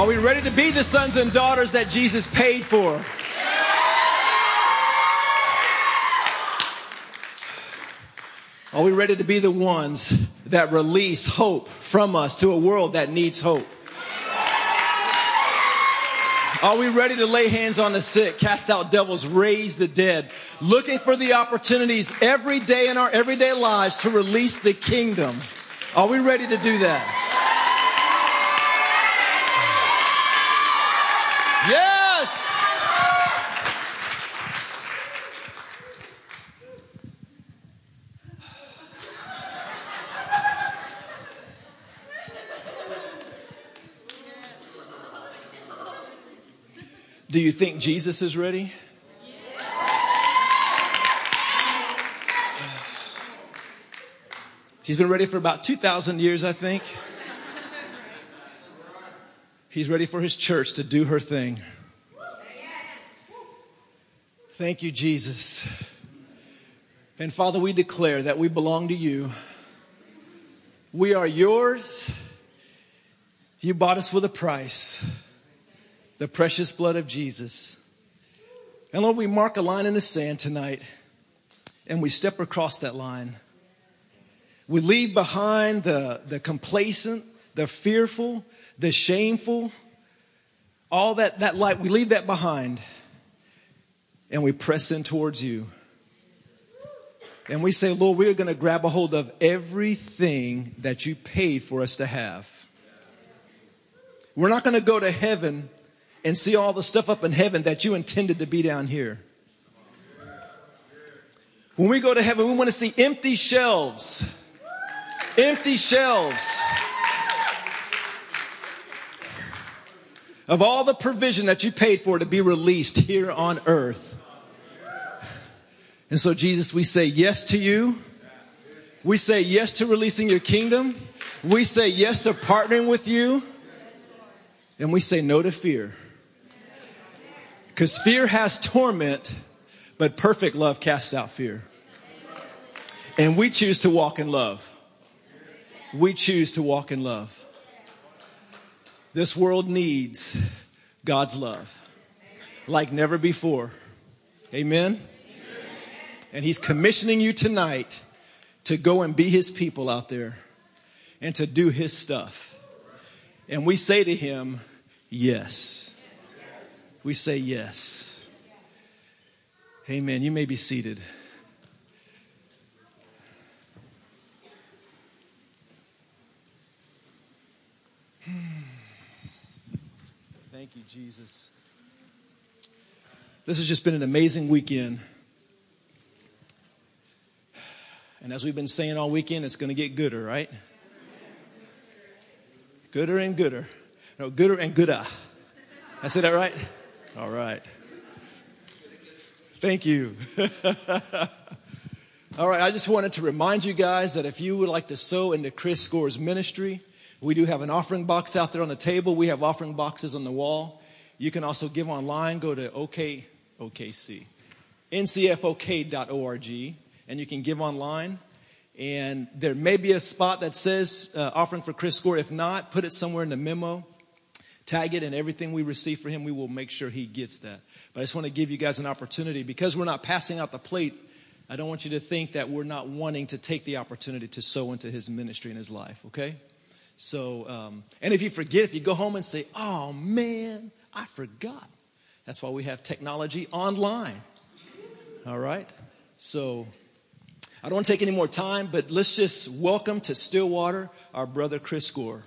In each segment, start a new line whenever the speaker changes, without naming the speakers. Are we ready to be the sons and daughters that Jesus paid for? Are we ready to be the ones that release hope from us to a world that needs hope? Are we ready to lay hands on the sick, cast out devils, raise the dead, looking for the opportunities every day in our everyday lives to release the kingdom? Are we ready to do that? Do you think Jesus is ready? He's been ready for about 2,000 years, I think. He's ready for his church to do her thing. Thank you, Jesus. And Father, we declare that we belong to you. We are yours. You bought us with a price the precious blood of Jesus. And Lord, we mark a line in the sand tonight and we step across that line. We leave behind the, the complacent, the fearful, the shameful, all that, that light. We leave that behind and we press in towards you. And we say, Lord, we're going to grab a hold of everything that you paid for us to have. We're not going to go to heaven and see all the stuff up in heaven that you intended to be down here. When we go to heaven, we want to see empty shelves. Empty shelves. Of all the provision that you paid for to be released here on earth. And so, Jesus, we say yes to you. We say yes to releasing your kingdom. We say yes to partnering with you. And we say no to fear. Because fear has torment, but perfect love casts out fear. And we choose to walk in love. We choose to walk in love. This world needs God's love like never before. Amen? Amen? And He's commissioning you tonight to go and be His people out there and to do His stuff. And we say to Him, Yes we say yes. Amen. You may be seated. Thank you, Jesus. This has just been an amazing weekend. And as we've been saying all weekend, it's going to get gooder, right? Gooder and gooder. No, gooder and gooder. I said that right? All right. Thank you. All right, I just wanted to remind you guys that if you would like to sow into Chris Gore's ministry, we do have an offering box out there on the table. We have offering boxes on the wall. You can also give online. Go to OK, OKC, ncfok.org, and you can give online. And there may be a spot that says uh, offering for Chris Score. If not, put it somewhere in the memo tag it and everything we receive for him we will make sure he gets that but i just want to give you guys an opportunity because we're not passing out the plate i don't want you to think that we're not wanting to take the opportunity to sow into his ministry and his life okay so um, and if you forget if you go home and say oh man i forgot that's why we have technology online all right so i don't want to take any more time but let's just welcome to stillwater our brother chris gore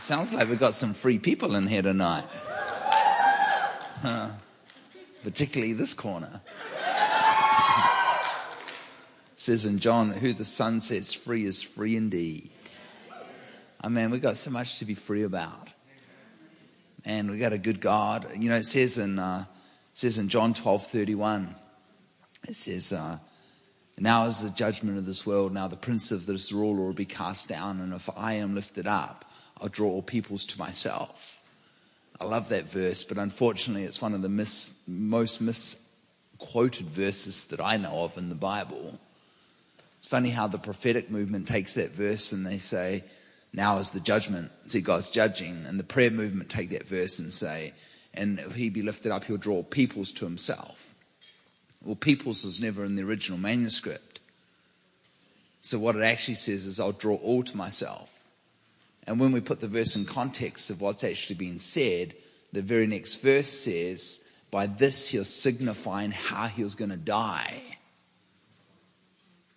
it sounds like we've got some free people in here tonight. Huh. Particularly this corner. says in John, who the Son sets free is free indeed. I oh, mean, we've got so much to be free about. And we have got a good God. You know, it says in, uh, it says in John 12 31, it says, uh, Now is the judgment of this world. Now the prince of this ruler will be cast down. And if I am lifted up, I'll draw all peoples to myself. I love that verse, but unfortunately, it's one of the mis- most misquoted verses that I know of in the Bible. It's funny how the prophetic movement takes that verse and they say, Now is the judgment. See, God's judging. And the prayer movement take that verse and say, And if he be lifted up, he'll draw peoples to himself. Well, peoples was never in the original manuscript. So what it actually says is, I'll draw all to myself. And when we put the verse in context of what's actually being said, the very next verse says, By this he was signifying how he was going to die.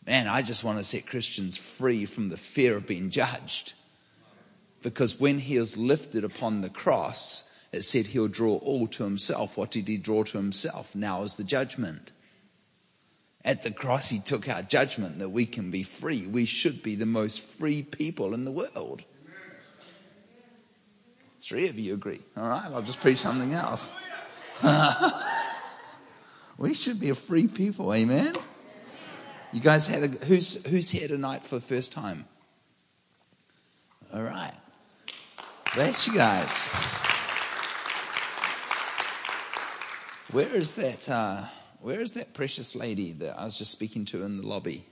Man, I just want to set Christians free from the fear of being judged. Because when he was lifted upon the cross, it said he'll draw all to himself. What did he draw to himself? Now is the judgment. At the cross, he took our judgment that we can be free. We should be the most free people in the world three of you agree. All right, I'll just preach something else. we should be a free people, amen? You guys had a, who's, who's here tonight for the first time? All right. Bless you guys. Where is that, uh, where is that precious lady that I was just speaking to in the lobby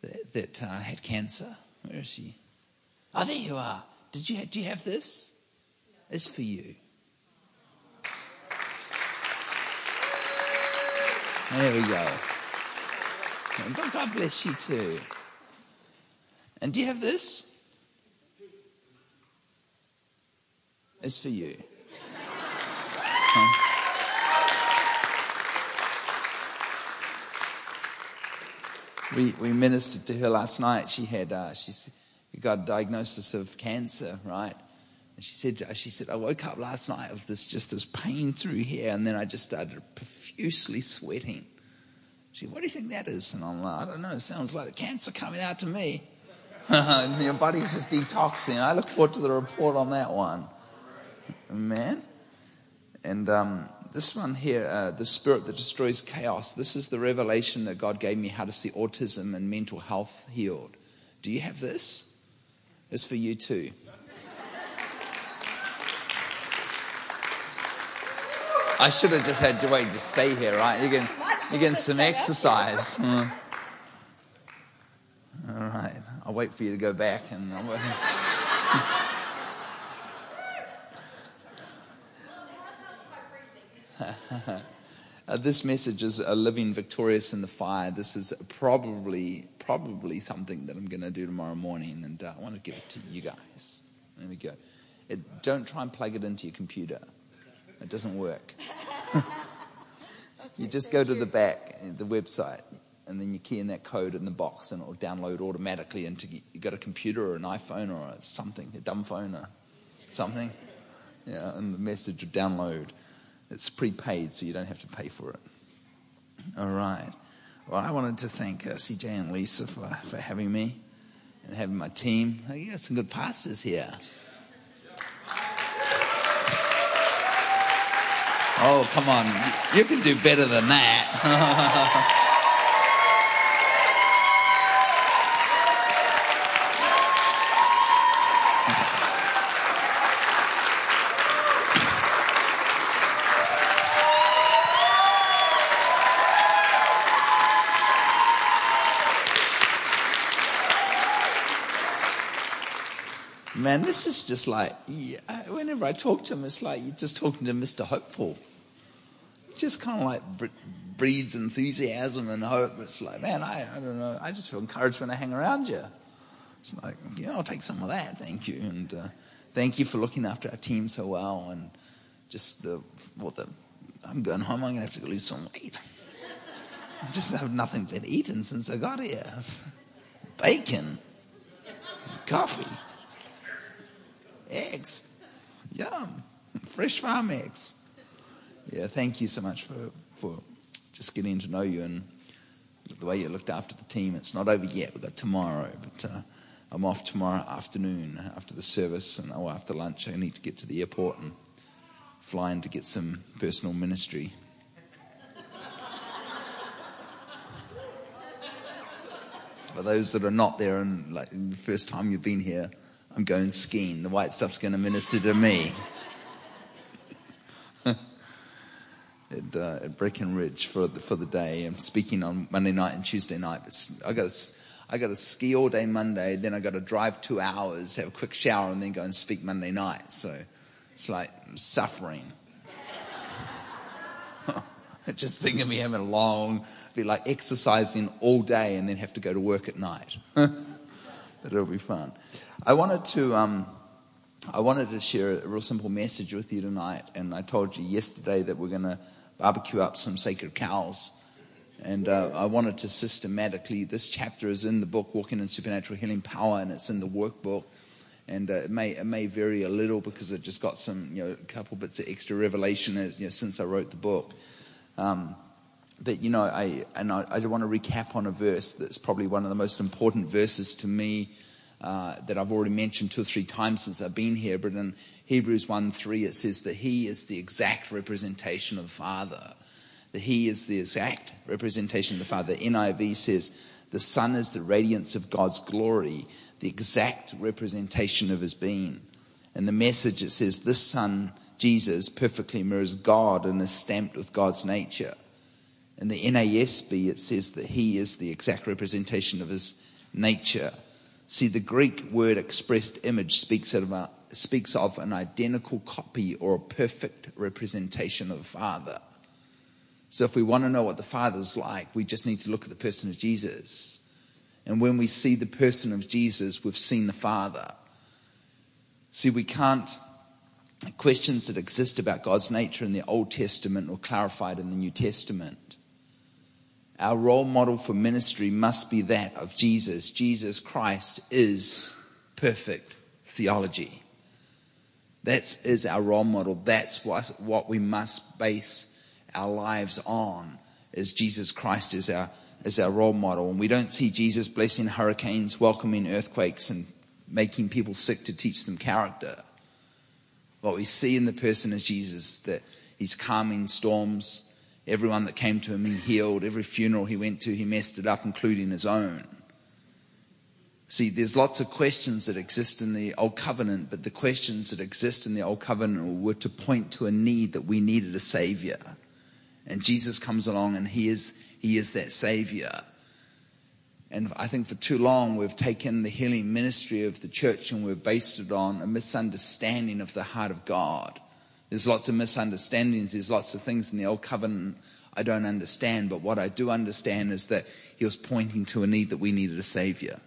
that, that uh, had cancer? Where is she? Oh, there you are. Did you, do you have this? It's for you. There we go. God bless you too. And do you have this? It's for you. We, we ministered to her last night. She had, uh, she who got a diagnosis of cancer, right? And she said, she said, I woke up last night with this just this pain through here, and then I just started profusely sweating. She said, What do you think that is? And I'm like, I don't know, sounds like cancer coming out to me. and your body's just detoxing. I look forward to the report on that one. Man. And um, this one here, uh, the spirit that destroys chaos, this is the revelation that God gave me how to see autism and mental health healed. Do you have this? is for you too. I should have just had Dwayne just stay here, right? You getting, you getting some exercise. Mm. All right, I'll wait for you to go back, and uh, this message is a living victorious in the fire. This is probably probably something that I'm going to do tomorrow morning, and uh, I want to give it to you guys. There we go. It, don't try and plug it into your computer. It doesn't work. you just go to the back, the website, and then you key in that code in the box, and it will download automatically into you got a computer or an iPhone or something, a dumb phone or something. Yeah, and the message will download. It's prepaid, so you don't have to pay for it. All right. Well, I wanted to thank uh, CJ and Lisa for, for having me and having my team. You got some good pastors here. Oh, come on. You can do better than that. man, this is just like, yeah, whenever I talk to him, it's like you're just talking to Mr. Hopeful. Just kind of like breeds enthusiasm and hope. It's like, man, I, I don't know. I just feel encouraged when I hang around you. It's like, you know, I'll take some of that. Thank you. And uh, thank you for looking after our team so well. And just the, what the, I'm going home. I'm going to have to lose some weight. I just have nothing been eaten since I got here. Bacon, coffee. Eggs. Yum. Fresh farm eggs. Yeah, thank you so much for, for just getting to know you and the way you looked after the team. It's not over yet. We've got tomorrow, but uh, I'm off tomorrow afternoon after the service and oh, after lunch. I need to get to the airport and fly in to get some personal ministry. For those that are not there and like the first time you've been here, I'm going skiing. The white stuff's going to minister to me. at, uh, at Breckenridge for the, for the day. I'm speaking on Monday night and Tuesday night. But I got I got to ski all day Monday, then I got to drive two hours, have a quick shower, and then go and speak Monday night. So it's like I'm suffering. Just think of me having a long, be like exercising all day and then have to go to work at night. but it'll be fun. I wanted to. Um, I wanted to share a real simple message with you tonight, and I told you yesterday that we're going to barbecue up some sacred cows. And uh, I wanted to systematically, this chapter is in the book, Walking in Supernatural Healing Power, and it's in the workbook. And uh, it, may, it may vary a little because it just got some, you know, a couple bits of extra revelation as, you know, since I wrote the book. Um, but, you know, I, and I, I want to recap on a verse that's probably one of the most important verses to me uh, that I've already mentioned two or three times since I've been here, but in Hebrews 1 3, it says that He is the exact representation of the Father. That He is the exact representation of the Father. NIV says, The Son is the radiance of God's glory, the exact representation of His being. And the message, it says, This Son, Jesus, perfectly mirrors God and is stamped with God's nature. In the NASB, it says that He is the exact representation of His nature See, the Greek word expressed image speaks of, a, speaks of an identical copy or a perfect representation of the Father. So if we want to know what the Father's like, we just need to look at the person of Jesus. And when we see the person of Jesus, we've seen the Father. See, we can't, questions that exist about God's nature in the Old Testament or clarified in the New Testament. Our role model for ministry must be that of Jesus. Jesus Christ is perfect theology. That is our role model. That's what, what we must base our lives on, is Jesus Christ is our, is our role model. And we don't see Jesus blessing hurricanes, welcoming earthquakes, and making people sick to teach them character. What we see in the person of Jesus, that he's calming storms, Everyone that came to him, he healed. Every funeral he went to, he messed it up, including his own. See, there's lots of questions that exist in the Old Covenant, but the questions that exist in the Old Covenant were to point to a need that we needed a Savior. And Jesus comes along and he is, he is that Savior. And I think for too long we've taken the healing ministry of the church and we've based it on a misunderstanding of the heart of God. There's lots of misunderstandings. There's lots of things in the old covenant I don't understand. But what I do understand is that he was pointing to a need that we needed a savior.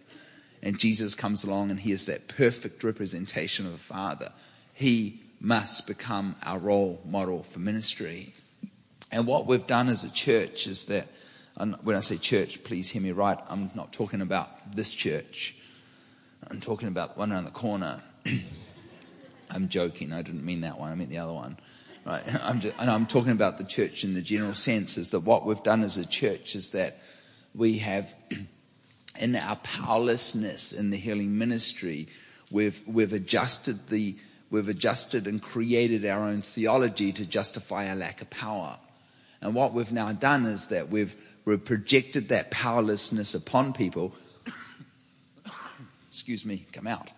And Jesus comes along and he is that perfect representation of a Father. He must become our role model for ministry. And what we've done as a church is that, and when I say church, please hear me right, I'm not talking about this church. I'm talking about the one around the corner. I'm joking. I didn't mean that one. I meant the other one. Right? I'm just, and I'm talking about the church in the general sense is that what we've done as a church is that we have, in our powerlessness in the healing ministry, we've, we've adjusted the we've adjusted and created our own theology to justify our lack of power. And what we've now done is that we've, we've projected that powerlessness upon people. Excuse me, come out.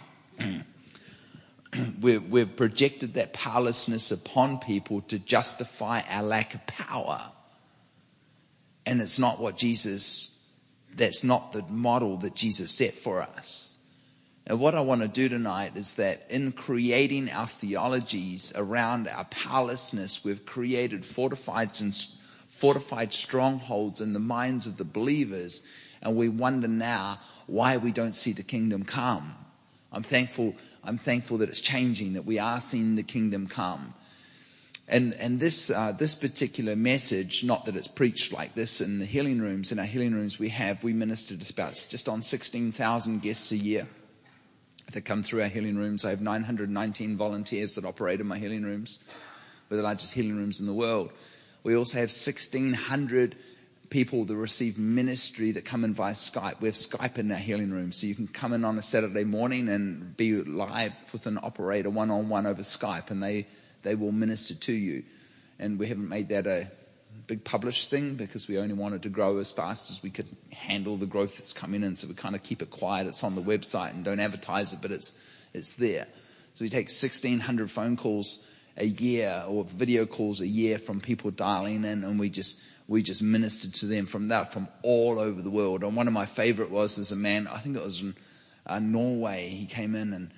we've, we've projected that powerlessness upon people to justify our lack of power. And it's not what Jesus, that's not the model that Jesus set for us. And what I want to do tonight is that in creating our theologies around our powerlessness, we've created fortified, fortified strongholds in the minds of the believers. And we wonder now why we don't see the kingdom come. I'm thankful I'm thankful that it's changing, that we are seeing the kingdom come. And, and this, uh, this particular message, not that it's preached like this in the healing rooms, in our healing rooms we have, we minister to about just on 16,000 guests a year that come through our healing rooms. I have 919 volunteers that operate in my healing rooms. We're the largest healing rooms in the world. We also have 1,600 people that receive ministry that come in via Skype. We have Skype in our healing room, so you can come in on a Saturday morning and be live with an operator one on one over Skype, and they, they will minister to you. And we haven't made that a big published thing because we only wanted to grow as fast as we could handle the growth that's coming in, so we kind of keep it quiet. It's on the website and don't advertise it, but it's, it's there. So we take 1,600 phone calls a year or video calls a year from people dialing in, and we just we just ministered to them from that, from all over the world. And one of my favorite was there's a man, I think it was in uh, Norway, he came in and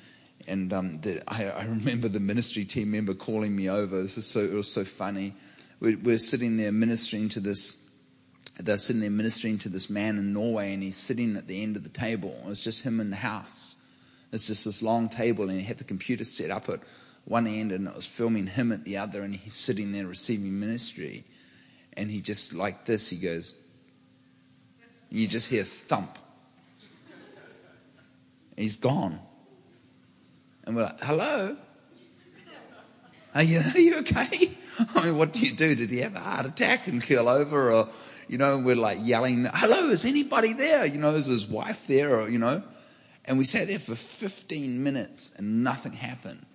and um, the, I, I, remember the ministry team member calling me over. This is so it was so funny. We, we're, sitting there ministering to this. They're sitting there ministering to this man in Norway, and he's sitting at the end of the table. It was just him in the house. It's just this long table, and he had the computer set up at one end, and it was filming him at the other, and he's sitting there receiving ministry and he just like this, he goes, you just hear thump. He's gone. And we're like, hello? Are you, are you okay? I mean, what do you do? Did he have a heart attack and curl over? Or, you know, we're like yelling, hello, is anybody there? You know, is his wife there? Or, you know, and we sat there for 15 minutes and nothing happened.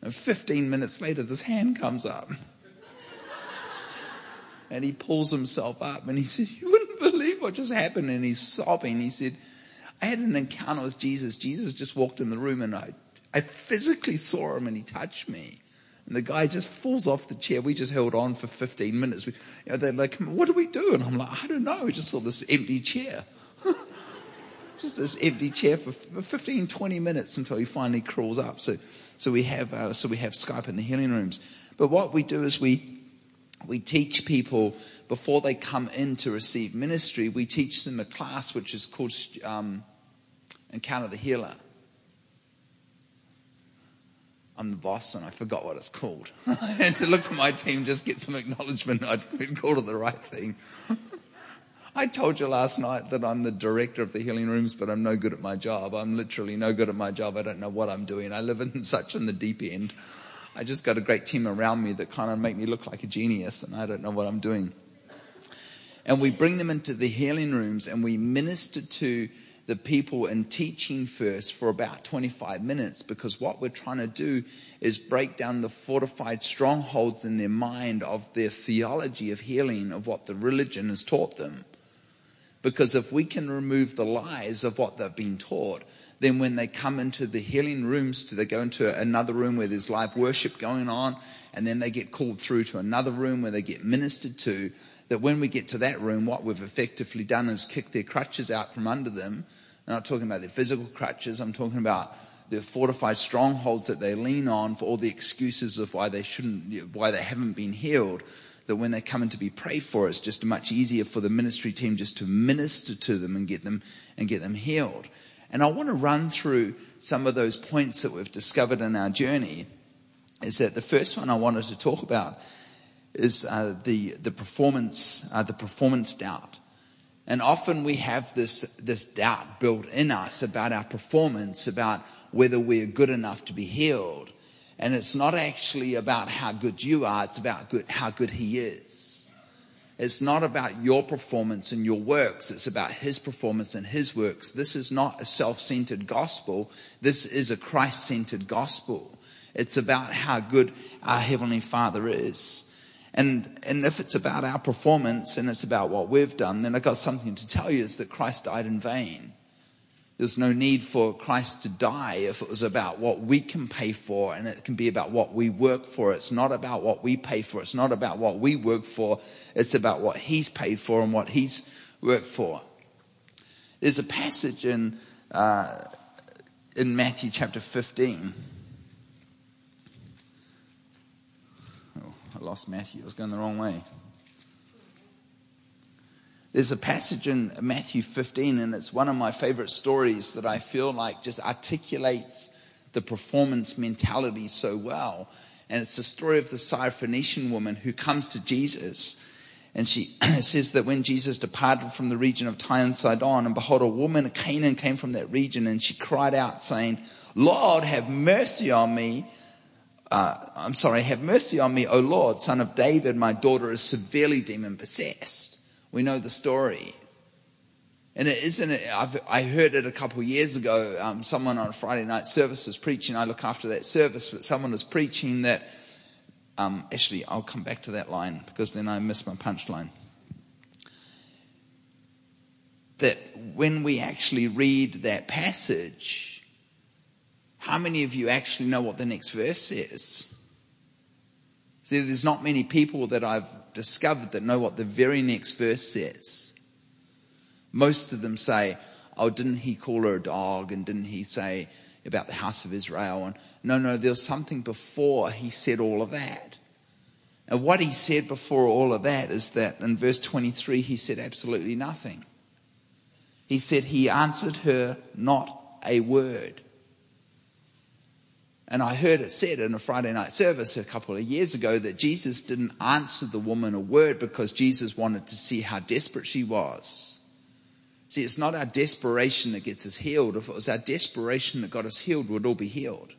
And 15 minutes later, this hand comes up. And he pulls himself up and he said, You wouldn't believe what just happened. And he's sobbing. He said, I had an encounter with Jesus. Jesus just walked in the room and I, I physically saw him and he touched me. And the guy just falls off the chair. We just held on for 15 minutes. We, you know, they're like, What do we do? And I'm like, I don't know. We just saw this empty chair. just this empty chair for 15, 20 minutes until he finally crawls up. So, so we have, uh, so we have Skype in the healing rooms. But what we do is we, we teach people before they come in to receive ministry, we teach them a class which is called um, Encounter the Healer. I'm the boss and I forgot what it's called. I had to look to my team, just get some acknowledgement I'd called it the right thing. I told you last night that I'm the director of the healing rooms, but I'm no good at my job. I'm literally no good at my job. I don't know what I'm doing. I live in such in the deep end. I just got a great team around me that kind of make me look like a genius and I don't know what I'm doing. And we bring them into the healing rooms and we minister to the people and teaching first for about 25 minutes because what we're trying to do is break down the fortified strongholds in their mind of their theology of healing of what the religion has taught them. Because if we can remove the lies of what they've been taught, then when they come into the healing rooms, they go into another room where there's live worship going on, and then they get called through to another room where they get ministered to. That when we get to that room, what we've effectively done is kick their crutches out from under them. I'm not talking about their physical crutches, I'm talking about the fortified strongholds that they lean on for all the excuses of why they shouldn't, why they haven't been healed. That when they come in to be prayed for, it's just much easier for the ministry team just to minister to them and get them and get them healed. And I want to run through some of those points that we've discovered in our journey. Is that the first one I wanted to talk about is uh, the, the, performance, uh, the performance doubt. And often we have this, this doubt built in us about our performance, about whether we are good enough to be healed. And it's not actually about how good you are, it's about good, how good He is. It's not about your performance and your works. It's about his performance and his works. This is not a self centered gospel. This is a Christ centered gospel. It's about how good our Heavenly Father is. And, and if it's about our performance and it's about what we've done, then I've got something to tell you is that Christ died in vain. There's no need for Christ to die if it was about what we can pay for and it can be about what we work for. It's not about what we pay for. It's not about what we work for. It's about what he's paid for and what he's worked for. There's a passage in, uh, in Matthew chapter 15. Oh, I lost Matthew. I was going the wrong way. There's a passage in Matthew 15, and it's one of my favorite stories that I feel like just articulates the performance mentality so well. And it's the story of the Syrophoenician woman who comes to Jesus. And she says that when Jesus departed from the region of Tyre and Sidon, and behold, a woman of Canaan came from that region, and she cried out, saying, Lord, have mercy on me. Uh, I'm sorry, have mercy on me, O Lord, son of David. My daughter is severely demon possessed. We know the story. And it isn't it, I've, I heard it a couple of years ago. Um, someone on a Friday night service was preaching. I look after that service, but someone was preaching that. Um, actually, I'll come back to that line because then I miss my punchline. That when we actually read that passage, how many of you actually know what the next verse is? See, there's not many people that I've discovered that know what the very next verse says. Most of them say, Oh, didn't he call her a dog? And didn't he say about the house of Israel? And no, no, there was something before he said all of that. And what he said before all of that is that in verse 23, he said absolutely nothing. He said, He answered her not a word. And I heard it said in a Friday night service a couple of years ago that Jesus didn't answer the woman a word because Jesus wanted to see how desperate she was. See, it's not our desperation that gets us healed. If it was our desperation that got us healed, we'd all be healed.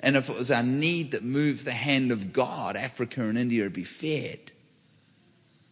And if it was our need that moved the hand of God, Africa and India would be fed.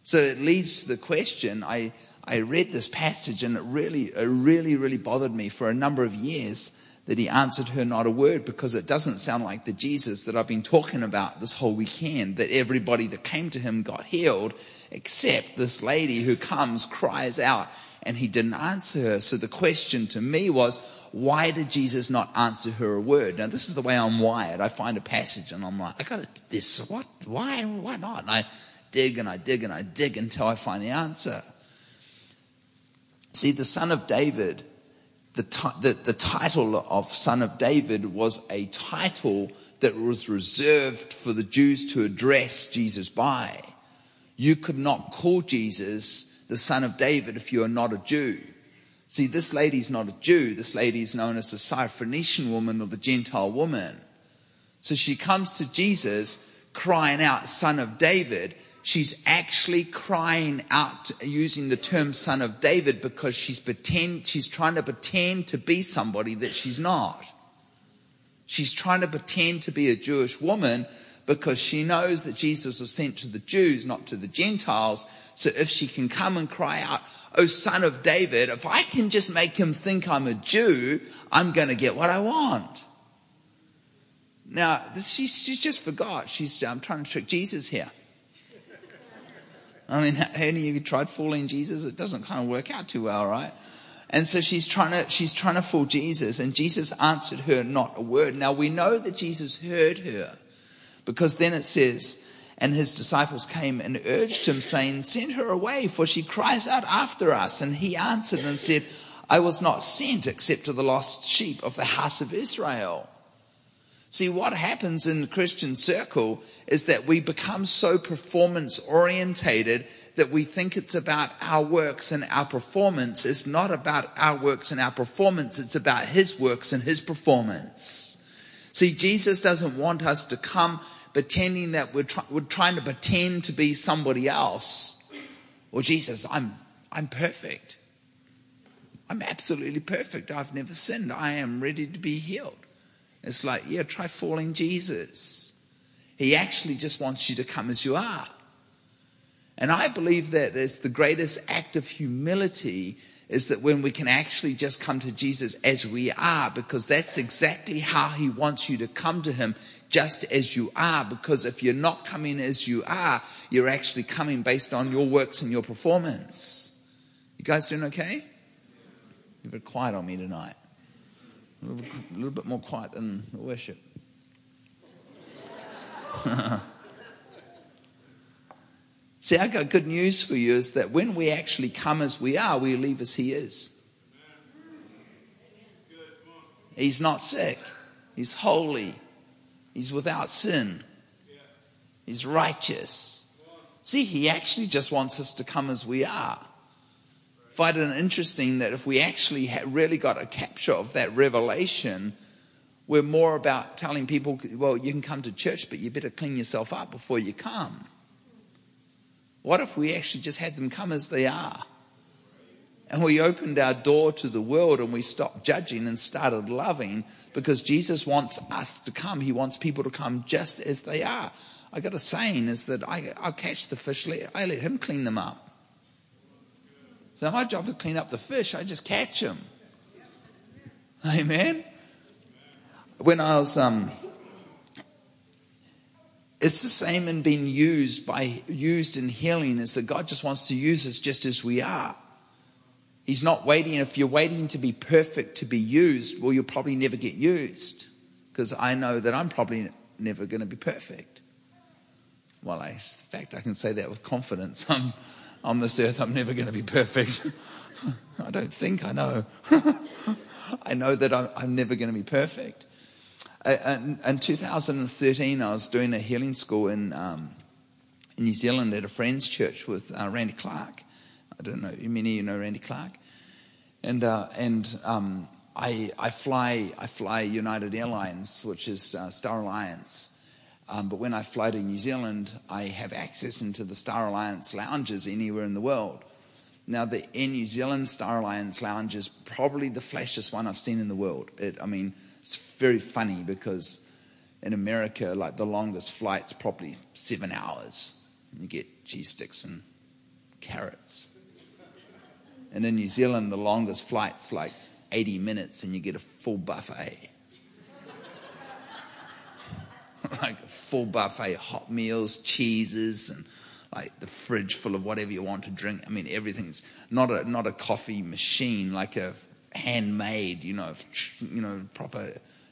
So it leads to the question I, I read this passage and it really, it really, really bothered me for a number of years that he answered her not a word because it doesn't sound like the Jesus that I've been talking about this whole weekend, that everybody that came to him got healed, except this lady who comes, cries out, and he didn't answer her. So the question to me was, why did Jesus not answer her a word? Now, this is the way I'm wired. I find a passage and I'm like, I got this. What? Why? Why not? And I dig and I dig and I dig until I find the answer. See, the son of David the, the, the title of Son of David was a title that was reserved for the Jews to address Jesus by. You could not call Jesus the Son of David if you are not a Jew. See, this lady's not a Jew. This lady is known as the Syrophoenician woman or the Gentile woman. So she comes to Jesus crying out, Son of David she's actually crying out using the term son of David because she's pretend, she's trying to pretend to be somebody that she's not. She's trying to pretend to be a Jewish woman because she knows that Jesus was sent to the Jews, not to the Gentiles. So if she can come and cry out, Oh, son of David, if I can just make him think I'm a Jew, I'm going to get what I want. Now, she's she, just forgot. She's i'm trying to trick Jesus here. I mean, any of you tried fooling Jesus? It doesn't kind of work out too well, right? And so she's trying to, she's trying to fool Jesus and Jesus answered her not a word. Now we know that Jesus heard her because then it says, and his disciples came and urged him saying, send her away for she cries out after us. And he answered and said, I was not sent except to the lost sheep of the house of Israel. See, what happens in the Christian circle is that we become so performance orientated that we think it's about our works and our performance. It's not about our works and our performance. It's about His works and His performance. See, Jesus doesn't want us to come pretending that we're, try- we're trying to pretend to be somebody else. Well, Jesus, I'm, I'm perfect. I'm absolutely perfect. I've never sinned. I am ready to be healed. It's like, yeah, try falling Jesus. He actually just wants you to come as you are. And I believe that as the greatest act of humility is that when we can actually just come to Jesus as we are, because that's exactly how he wants you to come to him, just as you are. Because if you're not coming as you are, you're actually coming based on your works and your performance. You guys doing okay? You've been quiet on me tonight a little, a little bit more quiet than the worship. See, I got good news for you is that when we actually come as we are, we leave as He is. He's not sick, He's holy, He's without sin, He's righteous. See, He actually just wants us to come as we are find it interesting that if we actually really got a capture of that revelation, we're more about telling people, well, you can come to church, but you better clean yourself up before you come. What if we actually just had them come as they are? And we opened our door to the world and we stopped judging and started loving because Jesus wants us to come. He wants people to come just as they are. I got a saying is that I, I'll catch the fish, I let him clean them up. It's not my job to clean up the fish, I just catch them. Amen. When I was, um, it's the same in being used by used in healing is that God just wants to use us just as we are. He's not waiting. If you're waiting to be perfect to be used, well, you'll probably never get used because I know that I'm probably never going to be perfect. Well, I, in fact, I can say that with confidence. I'm on this earth, I'm never going to be perfect. I don't think I know. I know that I'm, I'm never going to be perfect. In, 2013, I was doing a healing school in, um, in New Zealand at a friend's church with uh, Randy Clark. I don't know many of you know Randy Clark, and uh, and um, I I fly I fly United Airlines, which is uh, Star Alliance, um, but when I fly to New Zealand, I have access into the Star Alliance lounges anywhere in the world. Now, the Air New Zealand Star Alliance lounge is probably the flashiest one I've seen in the world. It, I mean, it's very funny because in America, like the longest flight's probably seven hours, and you get cheese sticks and carrots. And in New Zealand, the longest flight's like 80 minutes, and you get a full buffet. like full buffet, hot meals, cheeses, and like the fridge full of whatever you want to drink. I mean, everything's not a not a coffee machine, like a handmade, you know, you know, proper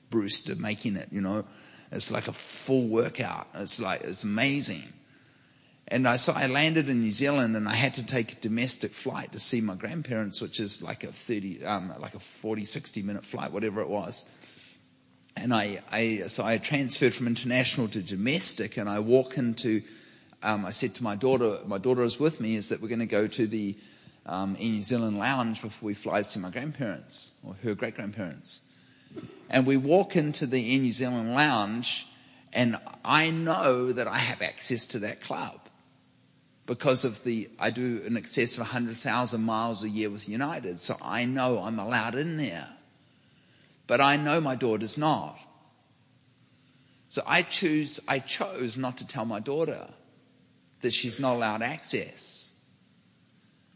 Brewster making it. You know, it's like a full workout. It's like it's amazing. And I so I landed in New Zealand, and I had to take a domestic flight to see my grandparents, which is like a thirty, um, like a 40, 60 minute flight, whatever it was and I, I, so I transferred from international to domestic, and I walk into, um, I said to my daughter, my daughter is with me, is that we're going to go to the um, New Zealand lounge before we fly to see my grandparents or her great grandparents. And we walk into the New Zealand lounge, and I know that I have access to that club because of the, I do an excess of 100,000 miles a year with United, so I know I'm allowed in there but I know my daughter's not. So I choose, I chose not to tell my daughter that she's not allowed access.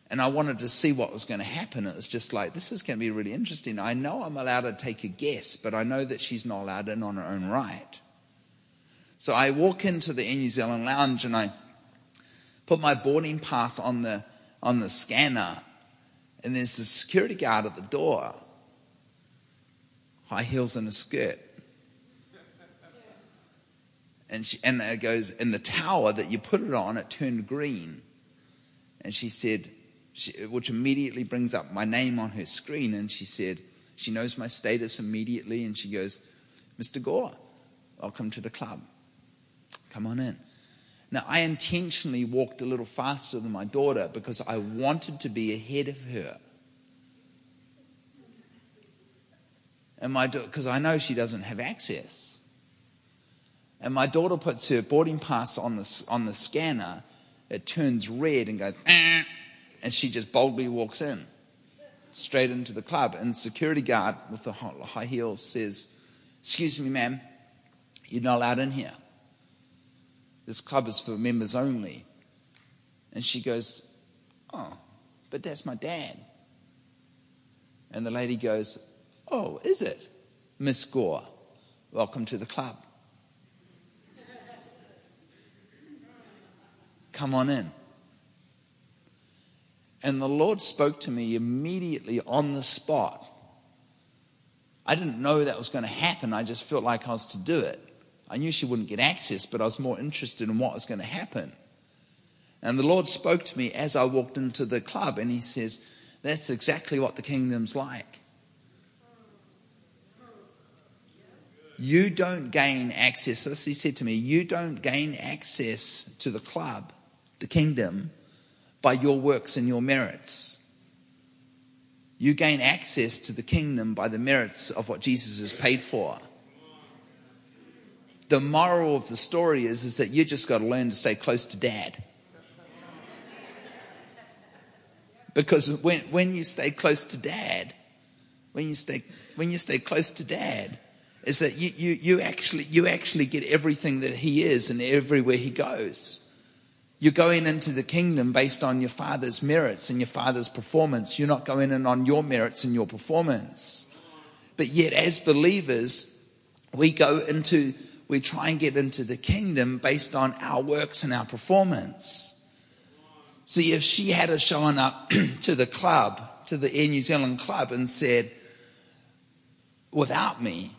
And I wanted to see what was going to happen. It was just like, this is going to be really interesting. I know I'm allowed to take a guess, but I know that she's not allowed in on her own right. So I walk into the Air New Zealand lounge and I put my boarding pass on the, on the scanner. And there's a security guard at the door high heels and a skirt. And, she, and it goes, in the tower that you put it on, it turned green. And she said, she, which immediately brings up my name on her screen. And she said, she knows my status immediately. And she goes, Mr. Gore, welcome to the club. Come on in. Now, I intentionally walked a little faster than my daughter because I wanted to be ahead of her. And my because I know she doesn't have access. And my daughter puts her boarding pass on the, on the scanner. It turns red and goes, eh, and she just boldly walks in, straight into the club. And the security guard with the high heels says, Excuse me, ma'am, you're not allowed in here. This club is for members only. And she goes, Oh, but that's my dad. And the lady goes, Oh, is it? Miss Gore, welcome to the club. Come on in. And the Lord spoke to me immediately on the spot. I didn't know that was going to happen. I just felt like I was to do it. I knew she wouldn't get access, but I was more interested in what was going to happen. And the Lord spoke to me as I walked into the club, and He says, That's exactly what the kingdom's like. You don't gain access. This he said to me, You don't gain access to the club, the kingdom, by your works and your merits. You gain access to the kingdom by the merits of what Jesus has paid for. The moral of the story is, is that you just got to learn to stay close to dad. Because when, when you stay close to dad, when you stay, when you stay close to dad, is that you, you, you, actually, you actually get everything that he is and everywhere he goes. You're going into the kingdom based on your father's merits and your father's performance. You're not going in on your merits and your performance. But yet, as believers, we go into, we try and get into the kingdom based on our works and our performance. See, if she had shown up to the club, to the Air New Zealand club, and said, without me,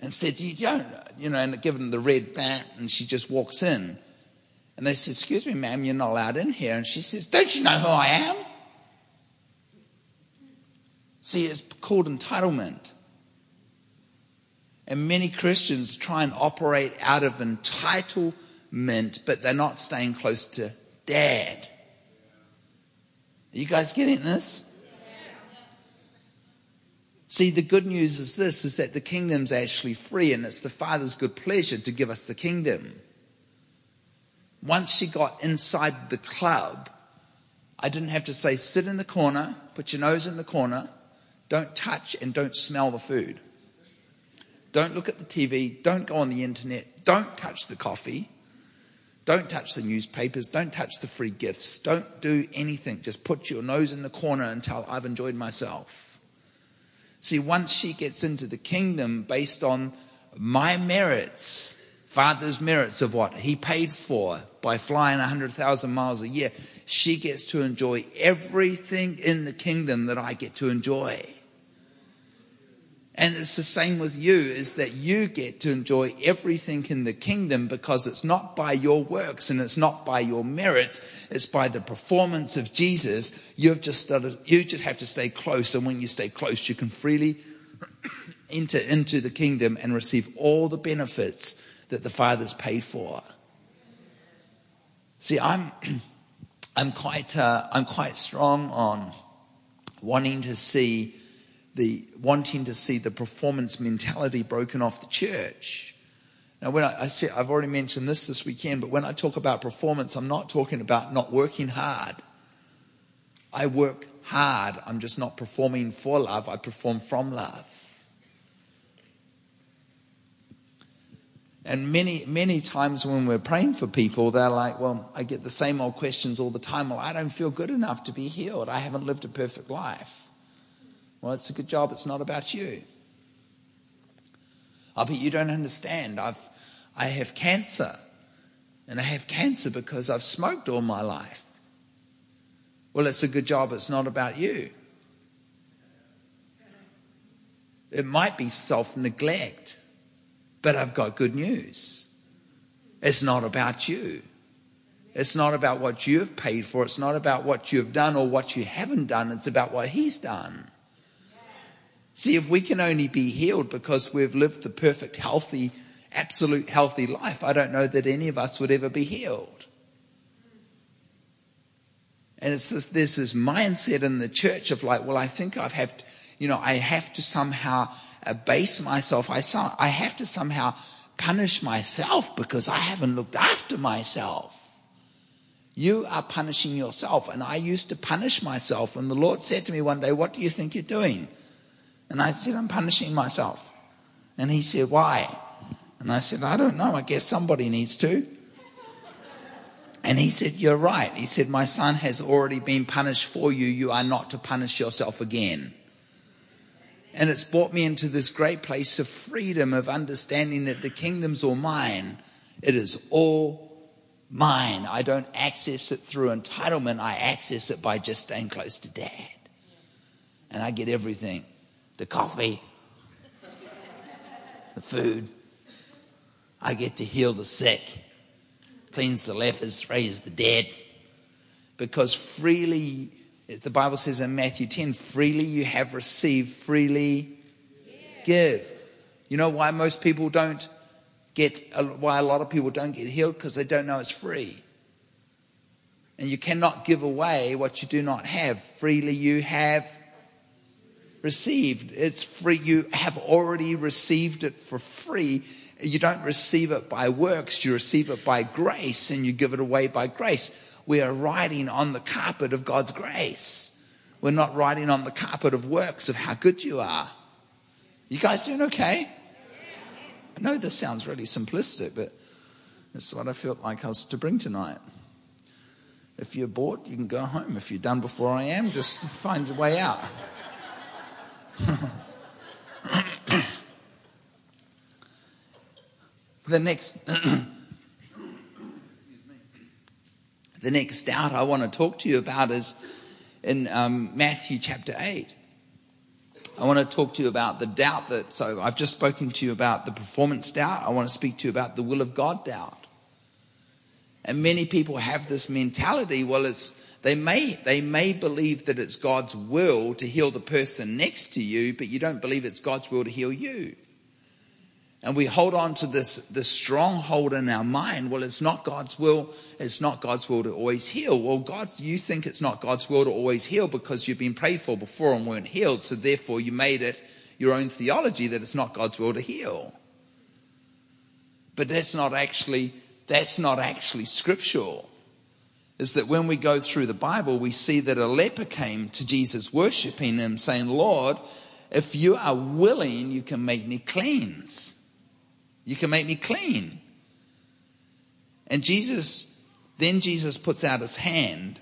and said, you, don't, you know, and given the red bat, and she just walks in. And they said, Excuse me, ma'am, you're not allowed in here. And she says, Don't you know who I am? See, it's called entitlement. And many Christians try and operate out of entitlement, but they're not staying close to dad. Are you guys getting this? See, the good news is this is that the kingdom's actually free and it's the Father's good pleasure to give us the kingdom. Once she got inside the club, I didn't have to say, sit in the corner, put your nose in the corner, don't touch and don't smell the food. Don't look at the TV, don't go on the internet, don't touch the coffee, don't touch the newspapers, don't touch the free gifts, don't do anything. Just put your nose in the corner until I've enjoyed myself. See, once she gets into the kingdom based on my merits, father's merits of what he paid for by flying 100,000 miles a year, she gets to enjoy everything in the kingdom that I get to enjoy. And it's the same with you is that you get to enjoy everything in the kingdom because it's not by your works and it's not by your merits. It's by the performance of Jesus. You've just started, you just have to stay close. And when you stay close, you can freely enter into the kingdom and receive all the benefits that the Father's paid for. See, I'm, I'm quite, uh, I'm quite strong on wanting to see the wanting to see the performance mentality broken off the church. Now, when I, I said, I've already mentioned this this weekend, but when I talk about performance, I'm not talking about not working hard. I work hard. I'm just not performing for love, I perform from love. And many, many times when we're praying for people, they're like, well, I get the same old questions all the time. Well, I don't feel good enough to be healed. I haven't lived a perfect life. Well, it's a good job it's not about you. I bet you don't understand. I've, I have cancer. And I have cancer because I've smoked all my life. Well, it's a good job it's not about you. It might be self neglect, but I've got good news. It's not about you. It's not about what you've paid for. It's not about what you've done or what you haven't done. It's about what He's done. See, if we can only be healed because we've lived the perfect, healthy, absolute healthy life, I don't know that any of us would ever be healed. And it's this, there's this mindset in the church of like, well, I think I've have, to, you know, I have to somehow abase uh, myself. I, I have to somehow punish myself because I haven't looked after myself. You are punishing yourself. And I used to punish myself. And the Lord said to me one day, What do you think you're doing? And I said, I'm punishing myself. And he said, Why? And I said, I don't know. I guess somebody needs to. And he said, You're right. He said, My son has already been punished for you. You are not to punish yourself again. And it's brought me into this great place of freedom, of understanding that the kingdom's all mine. It is all mine. I don't access it through entitlement, I access it by just staying close to dad. And I get everything the coffee, the food. I get to heal the sick, cleanse the lepers, raise the dead. Because freely, the Bible says in Matthew 10, freely you have received, freely give. You know why most people don't get, why a lot of people don't get healed? Because they don't know it's free. And you cannot give away what you do not have. Freely you have received. It's free. You have already received it for free. You don't receive it by works, you receive it by grace, and you give it away by grace. We are riding on the carpet of God's grace. We're not riding on the carpet of works of how good you are. You guys doing okay? I know this sounds really simplistic, but it's what I felt like us to bring tonight. If you're bored, you can go home. If you're done before I am, just find a way out. the next the next doubt I want to talk to you about is in um, Matthew chapter eight. I want to talk to you about the doubt that. So I've just spoken to you about the performance doubt. I want to speak to you about the will of God doubt. And many people have this mentality. Well, it's they may, they may believe that it's God's will to heal the person next to you, but you don't believe it's God's will to heal you. And we hold on to this, this stronghold in our mind. Well, it's not God's will. It's not God's will to always heal. Well, God, you think it's not God's will to always heal because you've been prayed for before and weren't healed. So therefore you made it your own theology that it's not God's will to heal. But that's not actually, that's not actually scriptural is that when we go through the Bible, we see that a leper came to Jesus, worshiping him, saying, Lord, if you are willing, you can make me cleanse. You can make me clean. And Jesus, then Jesus puts out his hand,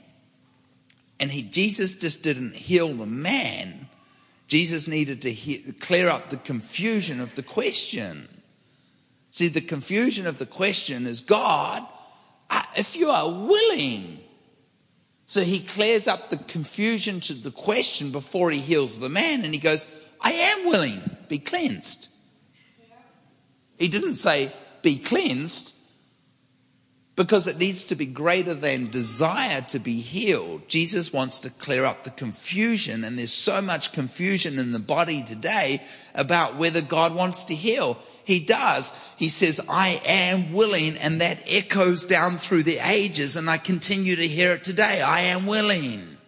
and he, Jesus just didn't heal the man. Jesus needed to he, clear up the confusion of the question. See, the confusion of the question is God if you are willing. So he clears up the confusion to the question before he heals the man and he goes, I am willing, be cleansed. He didn't say, be cleansed because it needs to be greater than desire to be healed. Jesus wants to clear up the confusion, and there's so much confusion in the body today about whether God wants to heal. He does. He says, I am willing, and that echoes down through the ages, and I continue to hear it today. I am willing.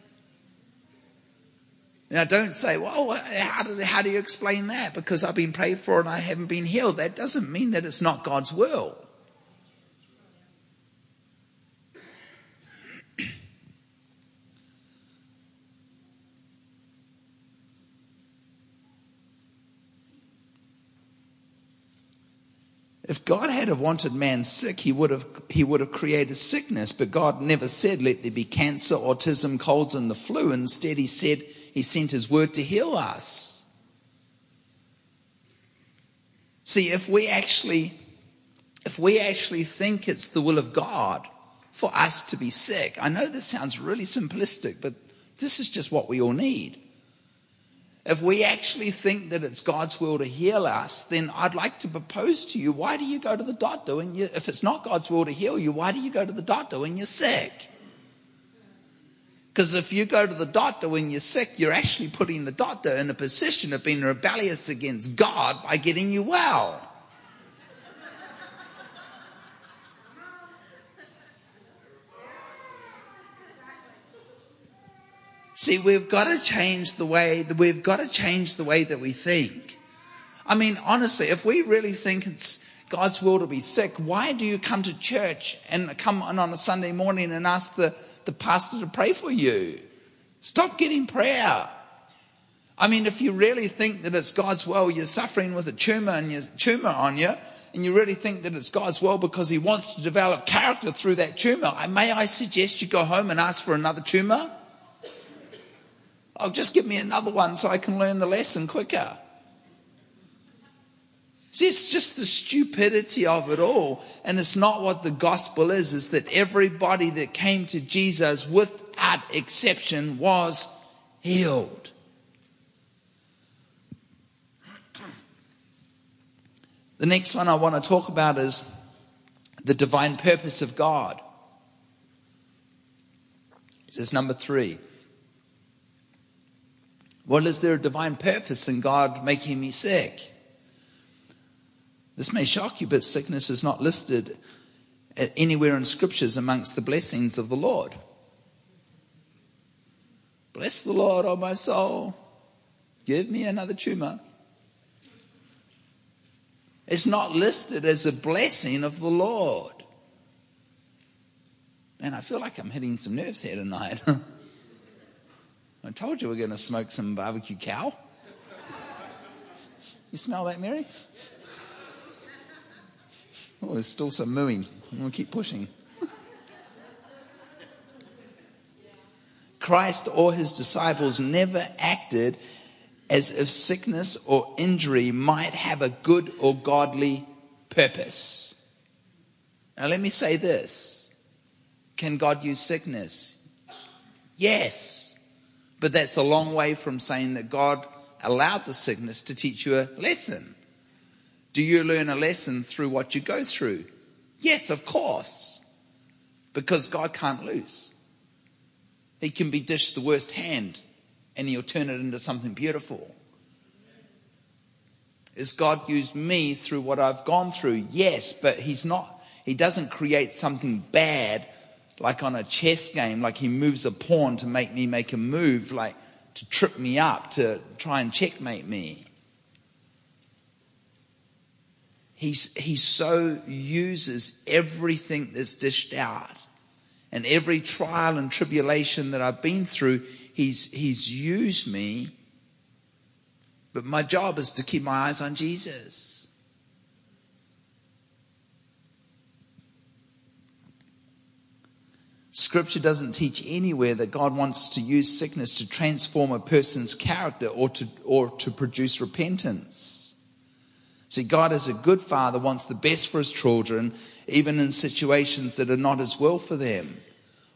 Now, don't say, well, how, does, how do you explain that? Because I've been prayed for and I haven't been healed. That doesn't mean that it's not God's will. If God had have wanted man sick, he would have, he would have created sickness, but God never said, let there be cancer, autism, colds, and the flu. Instead, he said, he sent his word to heal us. See, if we actually, if we actually think it's the will of God for us to be sick, I know this sounds really simplistic, but this is just what we all need. If we actually think that it's God's will to heal us, then I'd like to propose to you why do you go to the doctor when you, if it's not God's will to heal you, why do you go to the doctor when you're sick? Because if you go to the doctor when you're sick, you're actually putting the doctor in a position of being rebellious against God by getting you well. See, we've got to change the way that we've got to change the way that we think. I mean, honestly, if we really think it's God's will to be sick, why do you come to church and come on, on a Sunday morning and ask the, the pastor to pray for you? Stop getting prayer. I mean, if you really think that it's God's will, you're suffering with a tumor and your tumor on you, and you really think that it's God's will because He wants to develop character through that tumor, may I suggest you go home and ask for another tumor? Oh, just give me another one so I can learn the lesson quicker. See, it's just the stupidity of it all. And it's not what the gospel is, it's that everybody that came to Jesus without exception was healed. The next one I want to talk about is the divine purpose of God. This is number three. Well, is there a divine purpose in God making me sick? This may shock you, but sickness is not listed anywhere in scriptures amongst the blessings of the Lord. Bless the Lord, O oh my soul. Give me another tumor. It's not listed as a blessing of the Lord. And I feel like I'm hitting some nerves here tonight. I told you we're going to smoke some barbecue cow. You smell that, Mary? Oh, there's still some mooing. I'm going to keep pushing. Christ or his disciples never acted as if sickness or injury might have a good or godly purpose. Now, let me say this Can God use sickness? Yes. But that's a long way from saying that God allowed the sickness to teach you a lesson. Do you learn a lesson through what you go through? Yes, of course. Because God can't lose. He can be dished the worst hand and he'll turn it into something beautiful. Is God used me through what I've gone through? Yes, but he's not, he doesn't create something bad like on a chess game, like he moves a pawn to make me make a move, like to trip me up, to try and checkmate me. He's, he so uses everything that's dished out and every trial and tribulation that I've been through, he's, he's used me. But my job is to keep my eyes on Jesus. Scripture doesn't teach anywhere that God wants to use sickness to transform a person's character or to, or to produce repentance. See, God, as a good father, wants the best for his children, even in situations that are not as well for them.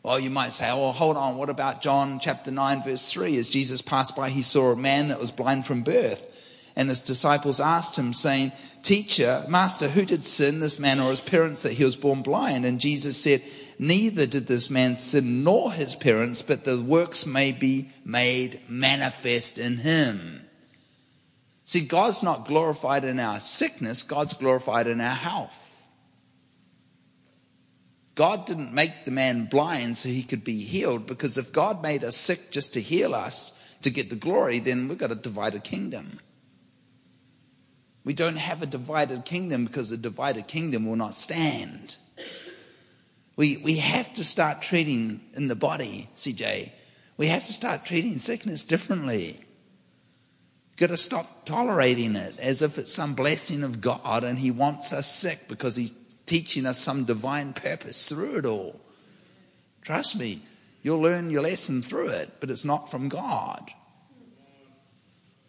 Well, you might say, oh, hold on, what about John chapter 9, verse 3? As Jesus passed by, he saw a man that was blind from birth. And his disciples asked him, saying, Teacher, Master, who did sin, this man or his parents, that he was born blind? And Jesus said, Neither did this man sin nor his parents, but the works may be made manifest in him. See, God's not glorified in our sickness, God's glorified in our health. God didn't make the man blind so he could be healed, because if God made us sick just to heal us, to get the glory, then we've got to divide a kingdom. We don't have a divided kingdom because a divided kingdom will not stand. We, we have to start treating in the body, CJ. We have to start treating sickness differently. we have got to stop tolerating it as if it's some blessing of God and He wants us sick because He's teaching us some divine purpose through it all. Trust me, you'll learn your lesson through it, but it's not from God.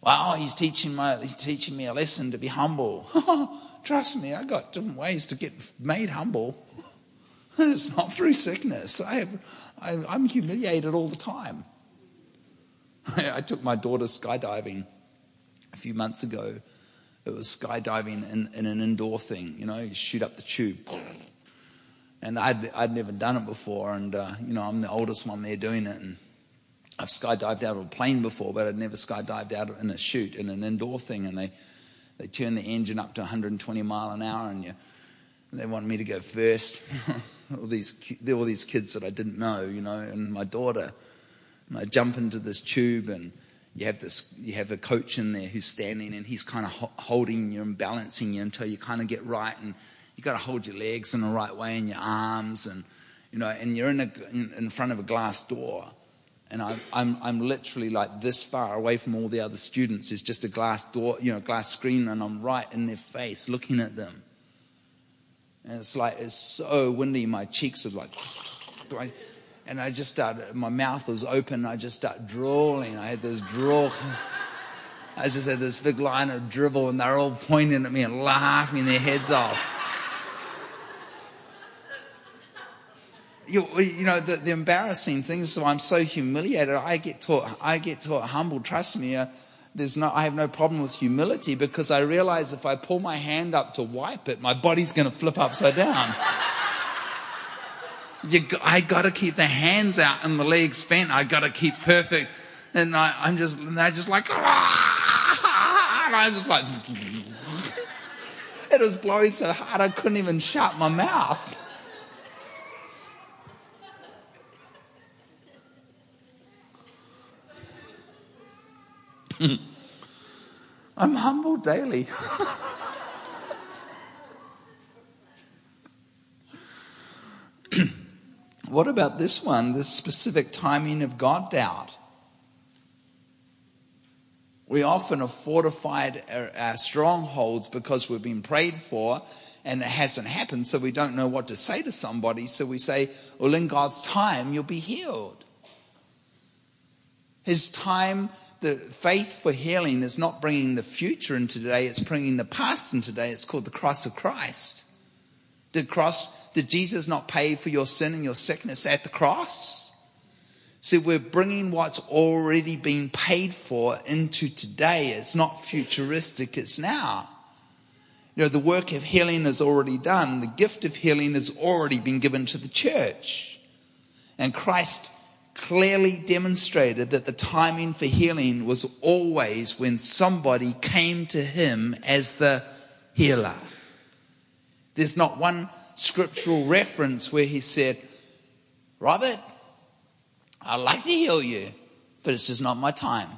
Wow, he's teaching, my, he's teaching me a lesson to be humble. Trust me, I've got different ways to get made humble. it's not through sickness. I have, I, am humiliated all the time. I, I took my daughter skydiving a few months ago. It was skydiving in, in an indoor thing, you know, you shoot up the tube. And I'd, I'd never done it before, and, uh, you know, I'm the oldest one there doing it. And I've skydived out of a plane before, but I'd never skydived out in a chute, in an indoor thing. And they, they turn the engine up to 120 mile an hour, and, you, and they want me to go first. all these, all these kids that I didn't know, you know, and my daughter. And I jump into this tube and you have this, you have a coach in there who's standing and he's kind of holding you and balancing you until you kind of get right and you got to hold your legs in the right way and your arms and, you know, and you're in, a, in front of a glass door. And I, I'm, I'm literally like this far away from all the other students. It's just a glass door, you know, glass screen, and I'm right in their face looking at them. And it's like, it's so windy. My cheeks were like, and I just started, my mouth was open. I just started drawling. I had this drawl. I just had this big line of dribble, and they're all pointing at me and laughing their heads off. You, you know the, the embarrassing thing is so I'm so humiliated. I get taught I get taught humble. Trust me, uh, there's no, I have no problem with humility because I realize if I pull my hand up to wipe it, my body's going to flip upside down. you, I got to keep the hands out and the legs bent. I got to keep perfect. And I, am just, and they're just like, I'm just like, it was blowing so hard I couldn't even shut my mouth. I'm humbled daily. what about this one, this specific timing of God doubt? We often have fortified our, our strongholds because we've been prayed for and it hasn't happened, so we don't know what to say to somebody, so we say, Well, in God's time, you'll be healed. His time the faith for healing is not bringing the future into today, it's bringing the past into today. It's called the cross of Christ. Did cross, did Jesus not pay for your sin and your sickness at the cross? See, we're bringing what's already been paid for into today. It's not futuristic, it's now. You know, the work of healing is already done. The gift of healing has already been given to the church. And Christ clearly demonstrated that the timing for healing was always when somebody came to him as the healer. There's not one scriptural reference where he said, Robert, I'd like to heal you, but it's just not my time.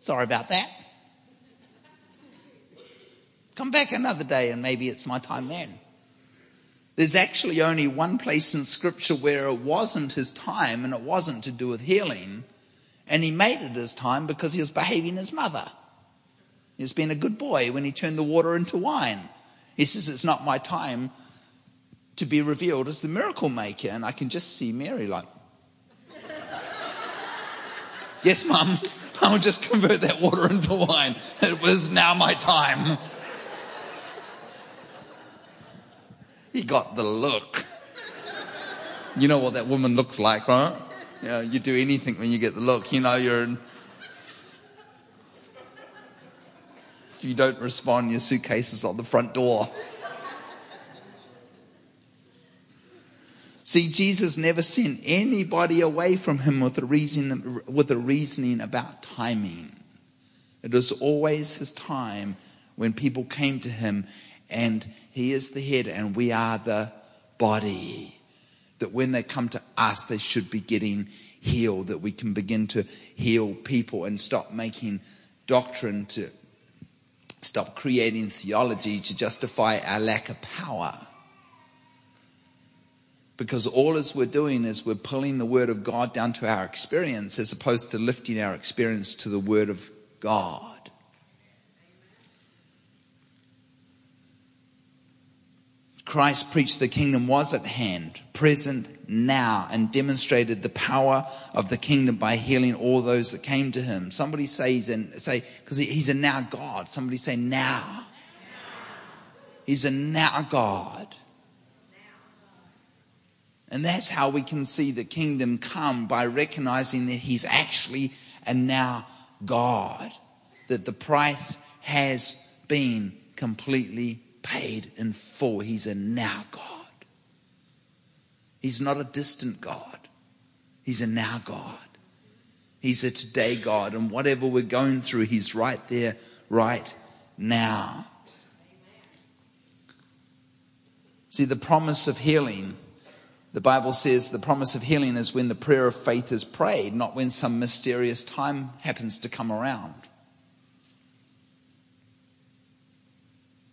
Sorry about that. Come back another day and maybe it's my time then. There's actually only one place in Scripture where it wasn't his time and it wasn't to do with healing. And he made it his time because he was behaving as mother. He's been a good boy when he turned the water into wine. He says, It's not my time to be revealed as the miracle maker. And I can just see Mary like, Yes, mum, I'll just convert that water into wine. It was now my time. He got the look. You know what that woman looks like, right? You, know, you do anything when you get the look. You know, you're. In... If you don't respond, your suitcase is on the front door. See, Jesus never sent anybody away from him with a, reason, with a reasoning about timing. It was always his time when people came to him and he is the head and we are the body. That when they come to us, they should be getting healed, that we can begin to heal people and stop making doctrine to stop creating theology to justify our lack of power. Because all as we're doing is we're pulling the word of God down to our experience as opposed to lifting our experience to the word of God. Christ preached the kingdom was at hand, present now, and demonstrated the power of the kingdom by healing all those that came to him. Somebody say he's say, because he's a now God. Somebody say now. now. He's a now God. And that's how we can see the kingdom come by recognizing that he's actually a now God, that the price has been completely paid in full. He's a now God. He's not a distant God. He's a now God. He's a today God. And whatever we're going through, He's right there, right now. See, the promise of healing, the Bible says the promise of healing is when the prayer of faith is prayed, not when some mysterious time happens to come around.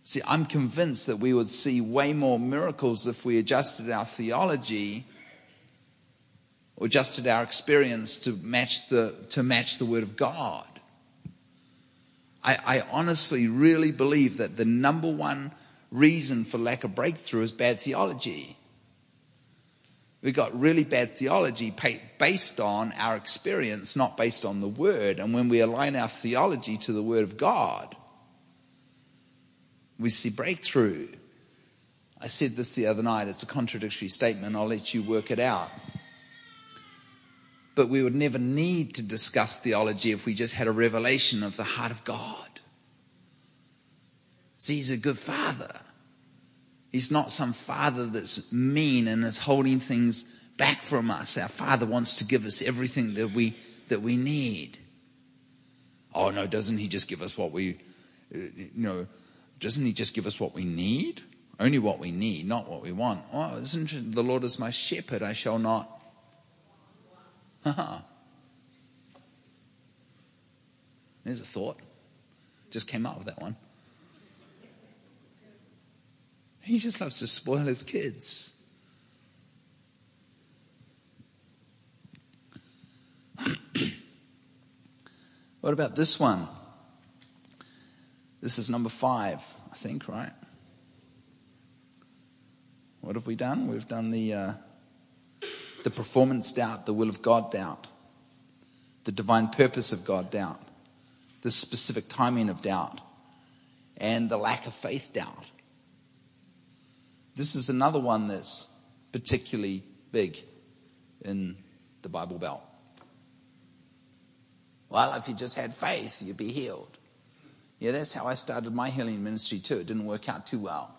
See, I'm convinced that we would see way more miracles if we adjusted our theology or adjusted our experience to match the, to match the Word of God. I, I honestly really believe that the number one reason for lack of breakthrough is bad theology. We got really bad theology based on our experience, not based on the Word. And when we align our theology to the Word of God, we see breakthrough. I said this the other night, it's a contradictory statement, I'll let you work it out. But we would never need to discuss theology if we just had a revelation of the heart of God. See, He's a good father. He's not some father that's mean and is holding things back from us. Our father wants to give us everything that we, that we need. Oh, no, doesn't he just give us what we, uh, you know, doesn't He just give us what we need? Only what we need, not what we want. Oh, isn't The Lord is my shepherd, I shall not. ha. There's a thought. Just came up with that one. He just loves to spoil his kids. what about this one? This is number five, I think, right? What have we done? We've done the, uh, the performance doubt, the will of God doubt, the divine purpose of God doubt, the specific timing of doubt, and the lack of faith doubt. This is another one that's particularly big in the Bible Belt. Well, if you just had faith, you'd be healed. Yeah, that's how I started my healing ministry too. It didn't work out too well.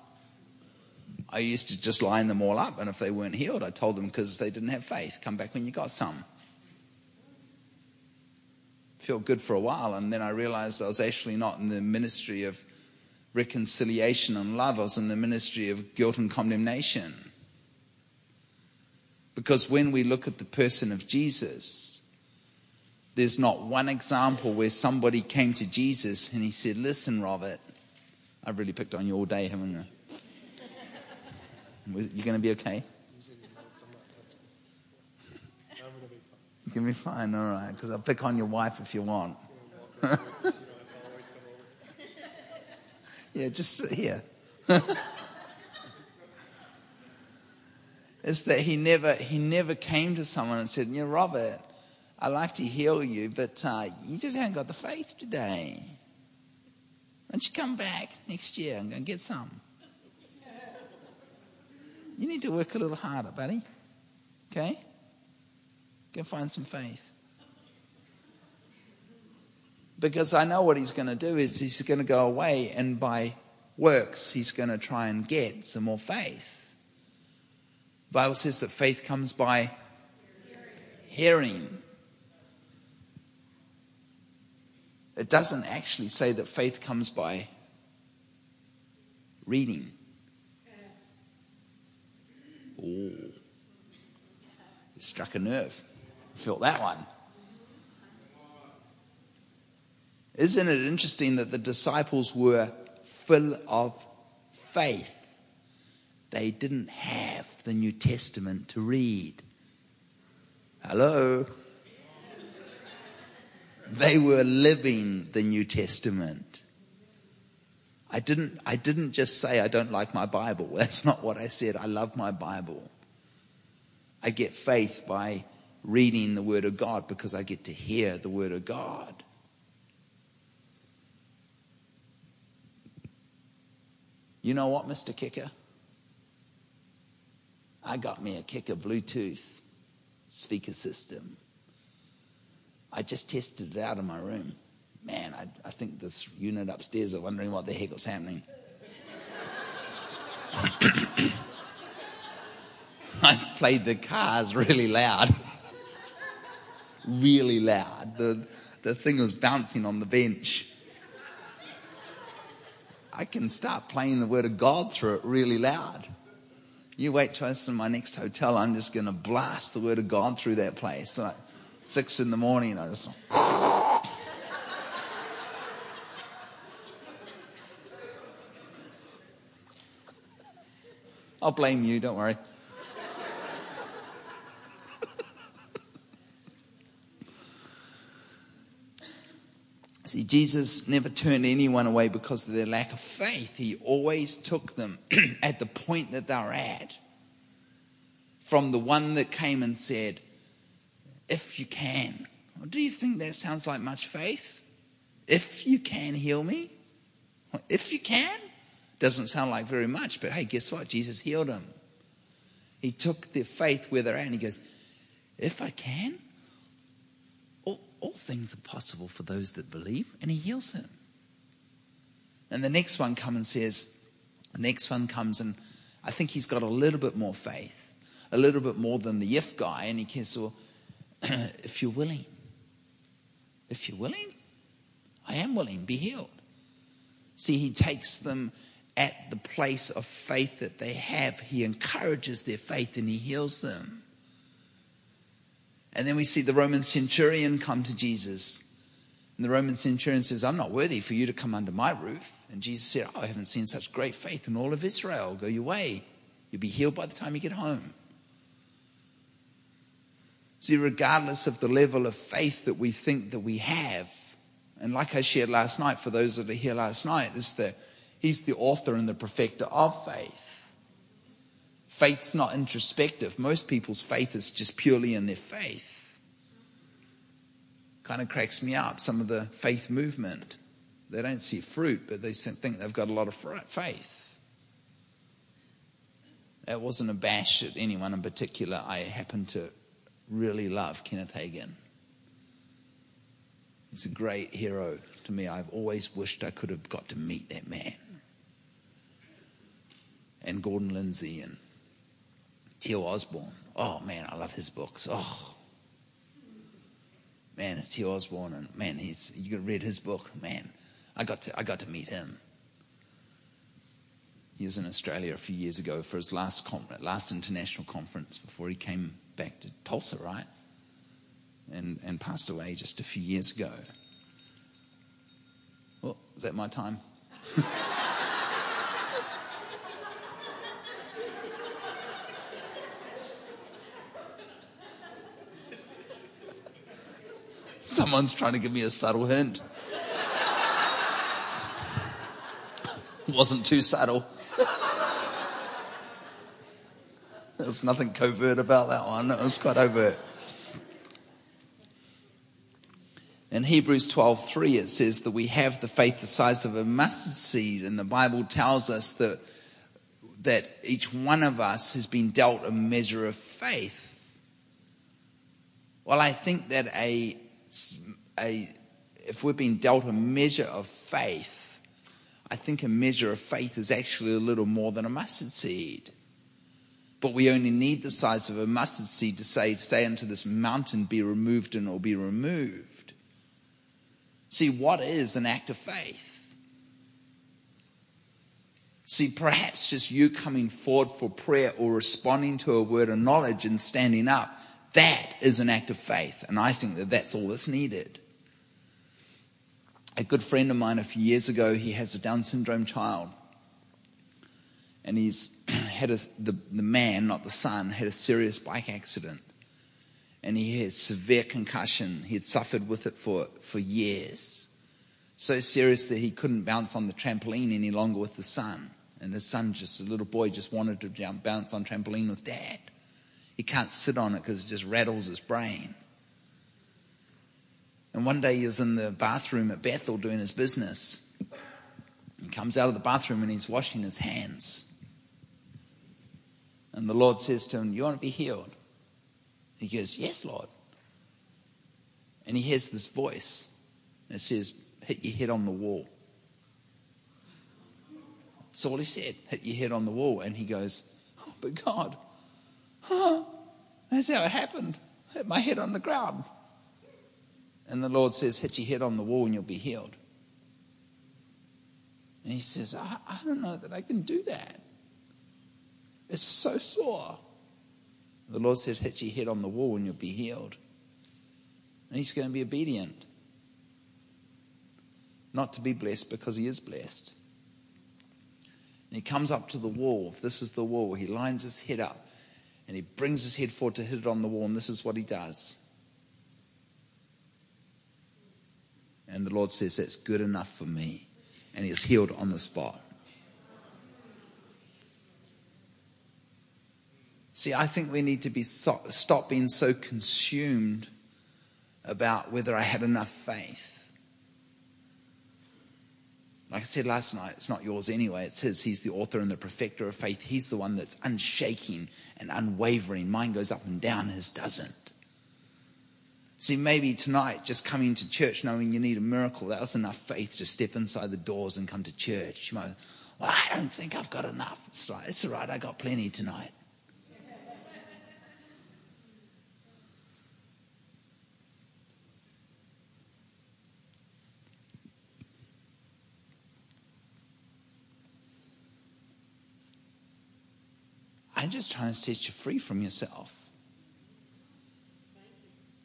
I used to just line them all up, and if they weren't healed, I told them because they didn't have faith, come back when you got some. Feel good for a while, and then I realized I was actually not in the ministry of reconciliation and love, I was in the ministry of guilt and condemnation. Because when we look at the person of Jesus, there's not one example where somebody came to Jesus and he said, Listen, Robert, I've really picked on you all day, haven't I? You're going to be okay? You're going to be fine, all right, because I'll pick on your wife if you want. yeah, just sit here. it's that he never, he never came to someone and said, You are Robert, I like to heal you, but uh, you just haven't got the faith today. Why don't you come back next year and go and get some? You need to work a little harder, buddy. Okay? Go find some faith. Because I know what he's going to do is he's going to go away and by works he's going to try and get some more faith. The Bible says that faith comes by hearing. It doesn't actually say that faith comes by reading. Oh, struck a nerve. Felt that one. Isn't it interesting that the disciples were full of faith? They didn't have the New Testament to read. Hello? They were living the New Testament. I didn't, I didn't just say I don't like my Bible. That's not what I said. I love my Bible. I get faith by reading the Word of God because I get to hear the Word of God. You know what, Mr. Kicker? I got me a Kicker Bluetooth speaker system. I just tested it out in my room. Man, I, I think this unit upstairs are wondering what the heck was happening. I played the cars really loud. really loud. The, the thing was bouncing on the bench. I can start playing the word of God through it really loud. You wait till I sit in my next hotel, I'm just going to blast the word of God through that place six in the morning. I just. I'll blame you, don't worry. See, Jesus never turned anyone away because of their lack of faith. He always took them at the point that they were at. From the one that came and said, if you can. Do you think that sounds like much faith? If you can heal me? If you can? Doesn't sound like very much, but hey, guess what? Jesus healed him. He took their faith where they're at and he goes, If I can, all, all things are possible for those that believe, and he heals him. And the next one comes and says, The next one comes and I think he's got a little bit more faith, a little bit more than the if guy, and he says, Well, if you're willing. If you're willing, I am willing, be healed. See, he takes them at the place of faith that they have. He encourages their faith and he heals them. And then we see the Roman centurion come to Jesus. And the Roman centurion says, I'm not worthy for you to come under my roof. And Jesus said, oh, I haven't seen such great faith in all of Israel. Go your way. You'll be healed by the time you get home. See, regardless of the level of faith that we think that we have, and like I shared last night, for those that are here last night, is that he's the author and the perfecter of faith. Faith's not introspective. Most people's faith is just purely in their faith. Kind of cracks me up, some of the faith movement. They don't see fruit, but they think they've got a lot of faith. That wasn't a bash at anyone in particular. I happened to really love Kenneth Hagin. He's a great hero to me. I've always wished I could have got to meet that man. And Gordon Lindsay and T.L. Osborn. Oh man, I love his books. Oh man, it's T.L. Osborn, and man, he's you read his book. Man, I got to I got to meet him. He was in Australia a few years ago for his last last international conference before he came back to Tulsa, right? And, and passed away just a few years ago. Well, is that my time? Someone's trying to give me a subtle hint. Wasn't too subtle. There's nothing covert about that one. It was quite overt. In Hebrews 12:3 it says that we have the faith the size of a mustard seed and the Bible tells us that that each one of us has been dealt a measure of faith. Well, I think that a, a if we've been dealt a measure of faith, I think a measure of faith is actually a little more than a mustard seed. But we only need the size of a mustard seed to say, say unto this mountain, be removed and or be removed. See, what is an act of faith? See, perhaps just you coming forward for prayer or responding to a word of knowledge and standing up, that is an act of faith. And I think that that's all that's needed. A good friend of mine a few years ago, he has a Down syndrome child. And he's had a, the, the man, not the son, had a serious bike accident. And he had severe concussion. He had suffered with it for, for years. So serious that he couldn't bounce on the trampoline any longer with the son. And his son, just a little boy, just wanted to jump, bounce on trampoline with dad. He can't sit on it because it just rattles his brain. And one day he was in the bathroom at Bethel doing his business. He comes out of the bathroom and he's washing his hands. And the Lord says to him, You want to be healed? He goes, Yes, Lord. And he hears this voice that says, Hit your head on the wall. That's all he said, hit your head on the wall. And he goes, oh, But God, huh, that's how it happened. Hit my head on the ground. And the Lord says, Hit your head on the wall and you'll be healed. And he says, I, I don't know that I can do that. It's so sore. The Lord said, Hit your head on the wall and you'll be healed. And he's going to be obedient. Not to be blessed because he is blessed. And he comes up to the wall. this is the wall, he lines his head up and he brings his head forward to hit it on the wall, and this is what he does. And the Lord says, That's good enough for me. And he is healed on the spot. See, I think we need to be so, stop being so consumed about whether I had enough faith. Like I said last night, it's not yours anyway, it's his. He's the author and the perfecter of faith. He's the one that's unshaking and unwavering. Mine goes up and down, his doesn't. See, maybe tonight, just coming to church knowing you need a miracle, that was enough faith to step inside the doors and come to church. You might, well, I don't think I've got enough. It's, like, it's all right, I got plenty tonight. I'm just trying to set you free from yourself.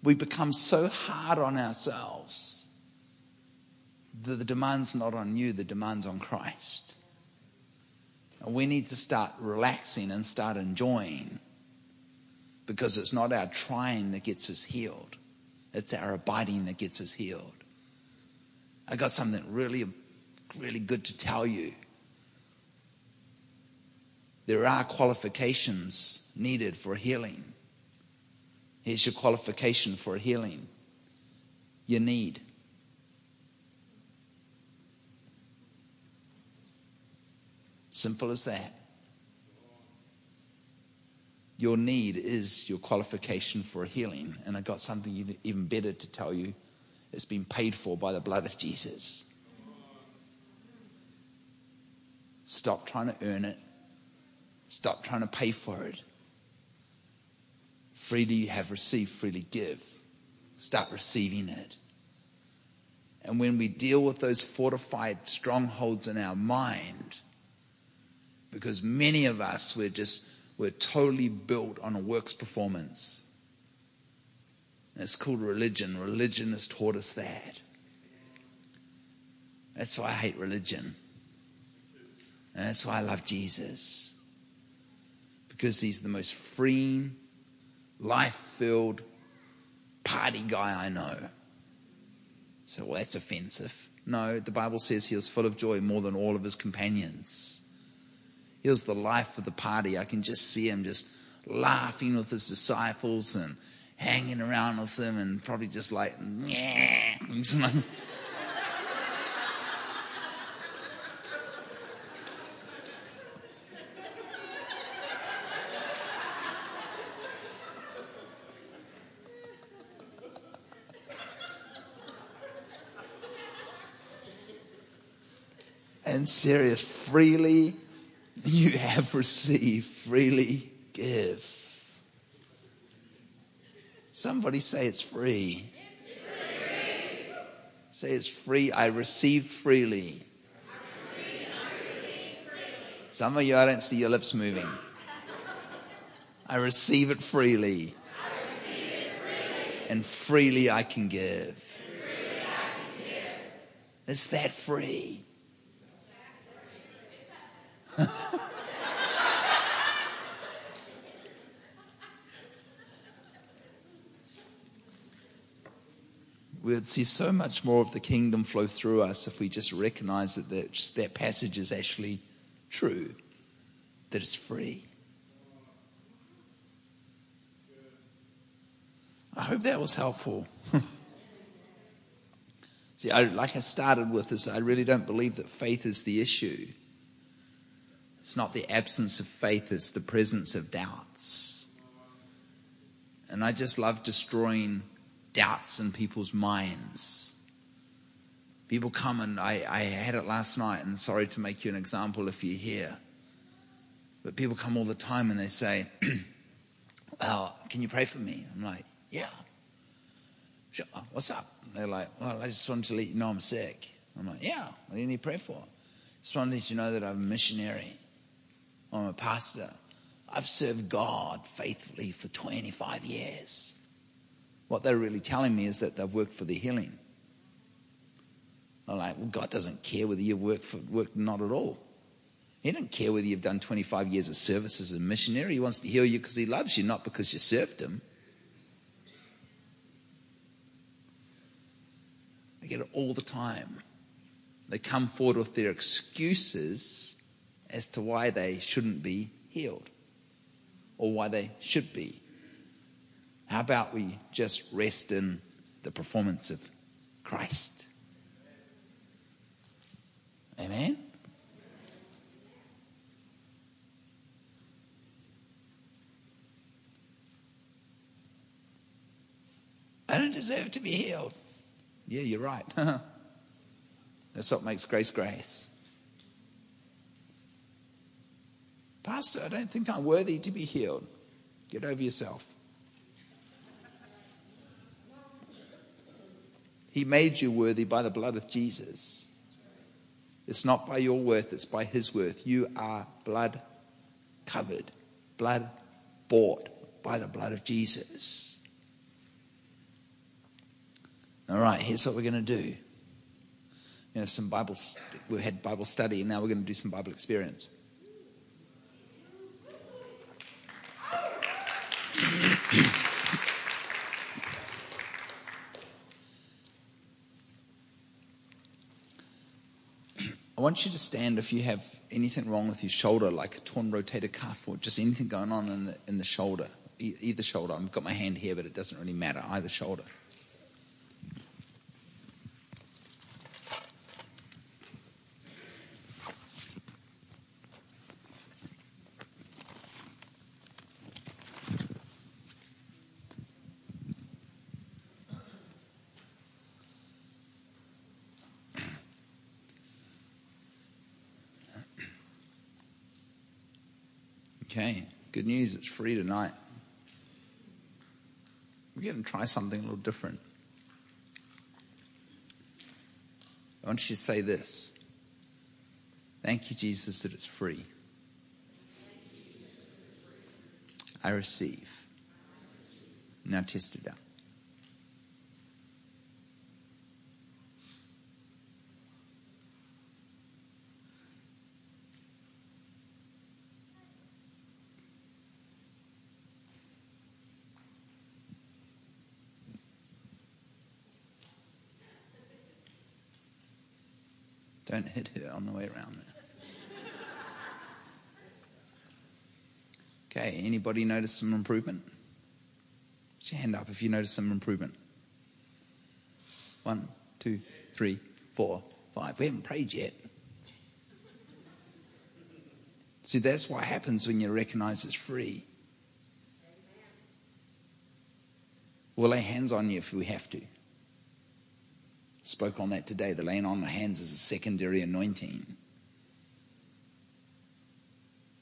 We become so hard on ourselves that the demand's not on you, the demand's on Christ. And we need to start relaxing and start enjoying because it's not our trying that gets us healed, it's our abiding that gets us healed. I got something really, really good to tell you there are qualifications needed for healing. Here's your qualification for healing your need. Simple as that. Your need is your qualification for healing. And I got something even better to tell you it's been paid for by the blood of Jesus. Stop trying to earn it. Stop trying to pay for it. Freely you have received, freely give. Start receiving it. And when we deal with those fortified strongholds in our mind, because many of us, we're just, we're totally built on a works performance. it's called religion. Religion has taught us that. That's why I hate religion. And that's why I love Jesus because he's the most freeing, life filled party guy I know. So, well, that's offensive. No, the Bible says he was full of joy more than all of his companions. He was the life of the party. I can just see him just laughing with his disciples and hanging around with them and probably just like, yeah. and serious. Freely you have received, freely give. Somebody say it's free. It's free. Say it's free. I received freely. Some of you, I don't see your lips moving. I receive it freely. And Freely I can give. It's that free. We'd see so much more of the kingdom flow through us if we just recognize that that, just that passage is actually true, that it's free. I hope that was helpful. See, I, like I started with this, I really don't believe that faith is the issue. It's not the absence of faith, it's the presence of doubts. And I just love destroying doubts in people's minds. People come and I, I had it last night, and sorry to make you an example if you're here, but people come all the time and they say, Well, can you pray for me? I'm like, Yeah. Sure. What's up? They're like, Well, I just wanted to let you know I'm sick. I'm like, Yeah, what do you need prayer for? Just wanted to let you know that I'm a missionary. I'm a pastor. I've served God faithfully for 25 years. What they're really telling me is that they've worked for the healing. I'm like, well, God doesn't care whether you've worked, for, worked not at all. He doesn't care whether you've done 25 years of service as a missionary. He wants to heal you because he loves you, not because you served him. They get it all the time. They come forward with their excuses as to why they shouldn't be healed or why they should be. How about we just rest in the performance of Christ? Amen? I don't deserve to be healed. Yeah, you're right. That's what makes grace grace. Pastor, I don't think I'm worthy to be healed. Get over yourself. He made you worthy by the blood of Jesus. It's not by your worth, it's by His worth. You are blood covered, blood bought by the blood of Jesus. All right, here's what we're going to do. You know, some Bible, we had Bible study, and now we're going to do some Bible experience. I want you to stand if you have anything wrong with your shoulder, like a torn rotator cuff or just anything going on in the, in the shoulder, e- either shoulder. I've got my hand here, but it doesn't really matter, either shoulder. Okay, good news, it's free tonight. We're going to try something a little different. I want you to say this Thank you, Jesus, that it's free. I receive. Now test it out. Don't hit her on the way around. okay, anybody notice some improvement? Put your hand up if you notice some improvement. One, two, three, four, five. We haven't prayed yet. See, that's what happens when you recognize it's free. We'll lay hands on you if we have to. Spoke on that today. The laying on of hands is a secondary anointing.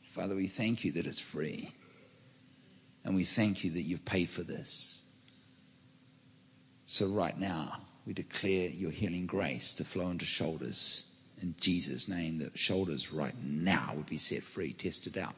Father, we thank you that it's free. And we thank you that you've paid for this. So, right now, we declare your healing grace to flow into shoulders. In Jesus' name, that shoulders right now would be set free, tested out.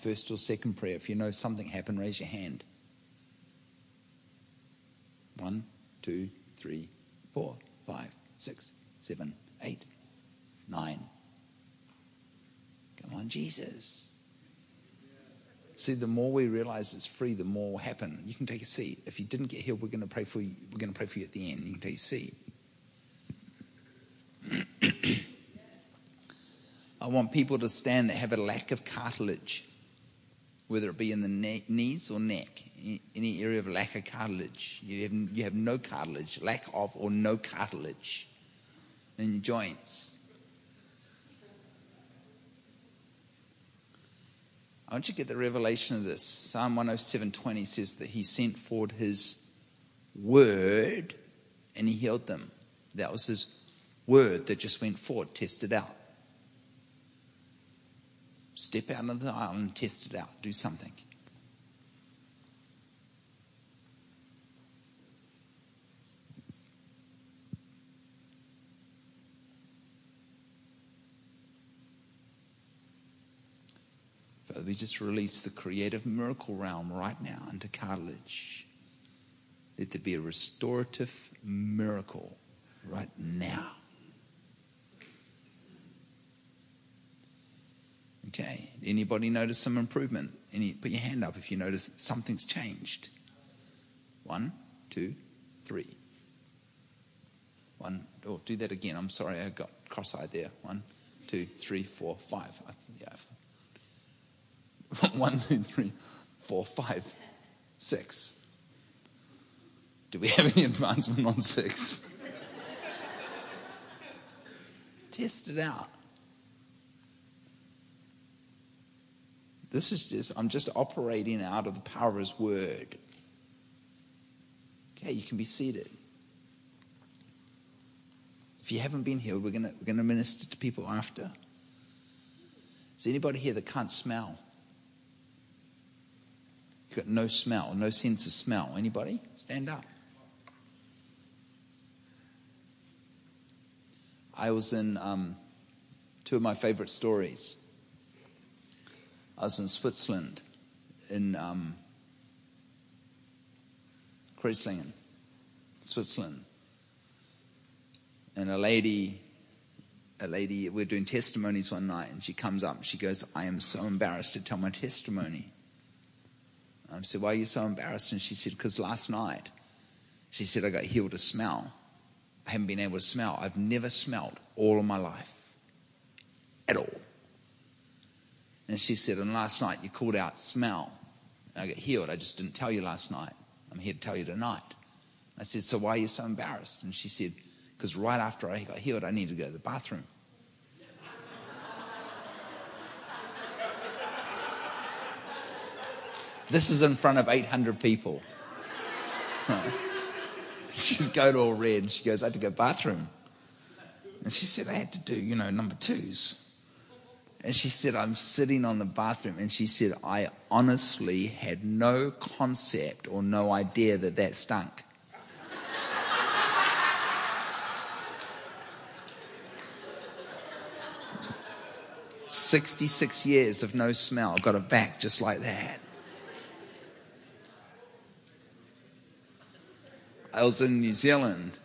first or second prayer. If you know something happened, raise your hand. One, two, three, four, five, six, seven, eight, nine. Come on, Jesus. See, the more we realize it's free, the more will happen. You can take a seat. If you didn't get healed, we're going to pray for you. We're going to pray for you at the end. You can take a seat. I want people to stand that have a lack of cartilage whether it be in the knees or neck, any area of lack of cartilage. You have, you have no cartilage, lack of or no cartilage in your joints. I want you to get the revelation of this. Psalm 107.20 says that he sent forward his word and he healed them. That was his word that just went forward, tested out step out of the island, test it out, do something. Father, we just release the creative miracle realm right now into cartilage. Let there be a restorative miracle right now. Okay. Anybody notice some improvement? Any, put your hand up if you notice something's changed. One, two, three. One, oh, do that again. I'm sorry, I got cross eyed there. One, two, three, four, five. One, two, three, four, five, six. Do we have any advancement on six? Test it out. This is just, I'm just operating out of the power of his word. Okay, you can be seated. If you haven't been healed, we're going we're gonna minister to people after. Is anybody here that can't smell? You've got no smell, no sense of smell. Anybody? Stand up. I was in um, two of my favorite stories. I was in Switzerland, in um, Kreuzlingen, Switzerland. And a lady, a lady, we're doing testimonies one night, and she comes up and she goes, I am so embarrassed to tell my testimony. I um, said, Why are you so embarrassed? And she said, Because last night, she said, I got healed of smell. I haven't been able to smell. I've never smelled all of my life at all. And she said, And last night you called out smell. I got healed. I just didn't tell you last night. I'm here to tell you tonight. I said, So why are you so embarrassed? And she said, Because right after I got healed, I needed to go to the bathroom. this is in front of 800 people. She's going all red. She goes, I had to go to the bathroom. And she said, I had to do, you know, number twos. And she said, I'm sitting on the bathroom. And she said, I honestly had no concept or no idea that that stunk. Sixty-six years of no smell, got it back just like that. I was in New Zealand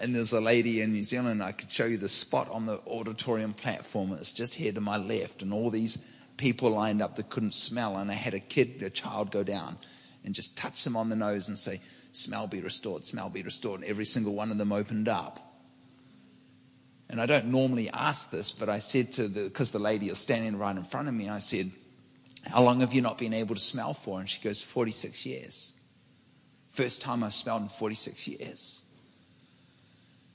and there's a lady in New Zealand, I could show you the spot on the auditorium platform. It's just here to my left, and all these people lined up that couldn't smell. And I had a kid, a child go down and just touch them on the nose and say, Smell be restored, smell be restored. And every single one of them opened up. And I don't normally ask this, but I said to the, because the lady is standing right in front of me, I said, How long have you not been able to smell for? And she goes, 46 years. First time I've smelled in 46 years.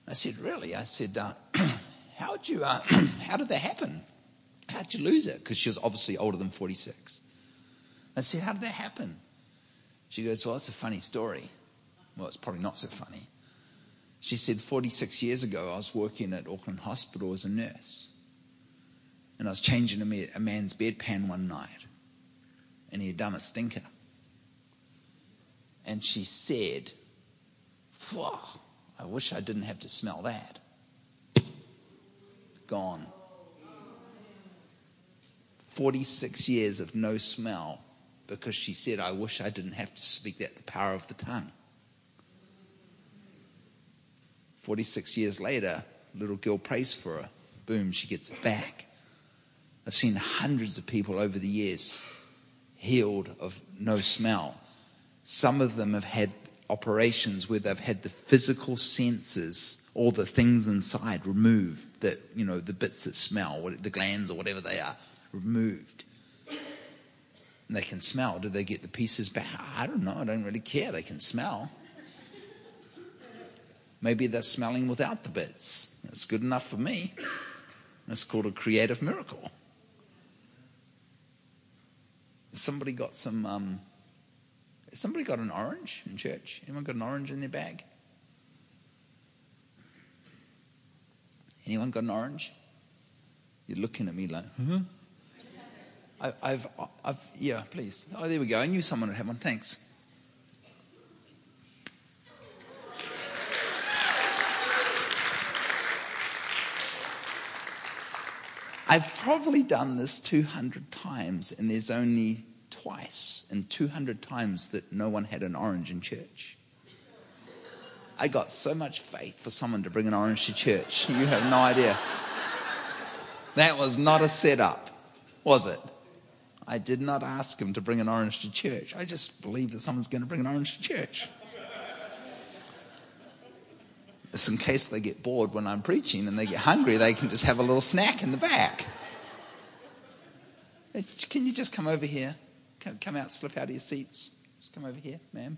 I said, Really? I said, uh, how you, uh, how did that happen? How'd you lose it? Because she was obviously older than 46. I said, How did that happen? She goes, Well, it's a funny story. Well, it's probably not so funny. She said, 46 years ago, I was working at Auckland Hospital as a nurse. And I was changing a, ma- a man's bedpan one night. And he had done a stinker. And she said, Whoa I wish I didn't have to smell that. Gone. 46 years of no smell because she said, I wish I didn't have to speak that, the power of the tongue. 46 years later, little girl prays for her. Boom, she gets it back. I've seen hundreds of people over the years healed of no smell. Some of them have had operations where they've had the physical senses, all the things inside removed, that you know the bits that smell, the glands or whatever they are, removed. And they can smell. Do they get the pieces back? I don't know. I don't really care. They can smell. Maybe they're smelling without the bits. That's good enough for me. That's called a creative miracle. Somebody got some. Um, Somebody got an orange in church? Anyone got an orange in their bag? Anyone got an orange? You're looking at me like, huh? I, I've, I've, yeah, please. Oh, there we go. I knew someone would have one. Thanks. I've probably done this 200 times, and there's only twice and 200 times that no one had an orange in church. I got so much faith for someone to bring an orange to church. You have no idea. That was not a setup, was it? I did not ask him to bring an orange to church. I just believe that someone's going to bring an orange to church. It's in case they get bored when I'm preaching and they get hungry, they can just have a little snack in the back. Can you just come over here? Come, come out, slip out of your seats. Just come over here, ma'am.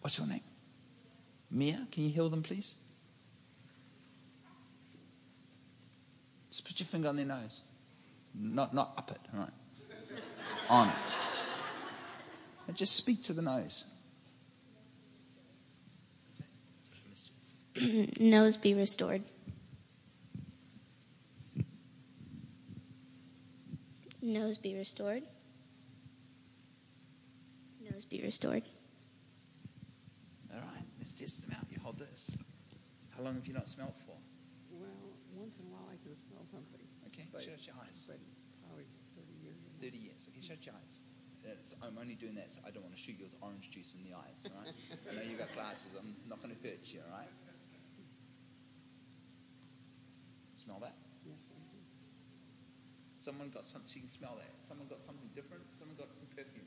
What's your name? Mia, can you heal them, please? Just put your finger on their nose. Not, not up it, all right? on it and just speak to the nose.
nose be restored. Nose be restored. Nose be restored. All right, Miss
Testament, you hold this. How long have you not smelled for?
Well, once in a while I can smell something.
Okay, shut your eyes. But probably 30 years. 30 years. Okay, shut your eyes. That's, I'm only doing that so I don't want to shoot you with orange juice in the eyes, all right? I know you've got glasses. I'm not going to hurt you, all right? Smell that? Yes, I do. Someone got something, You can smell that. Someone got something different. Someone got some perfume.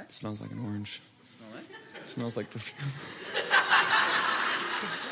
It smells like an orange.
Smell it
smells like perfume.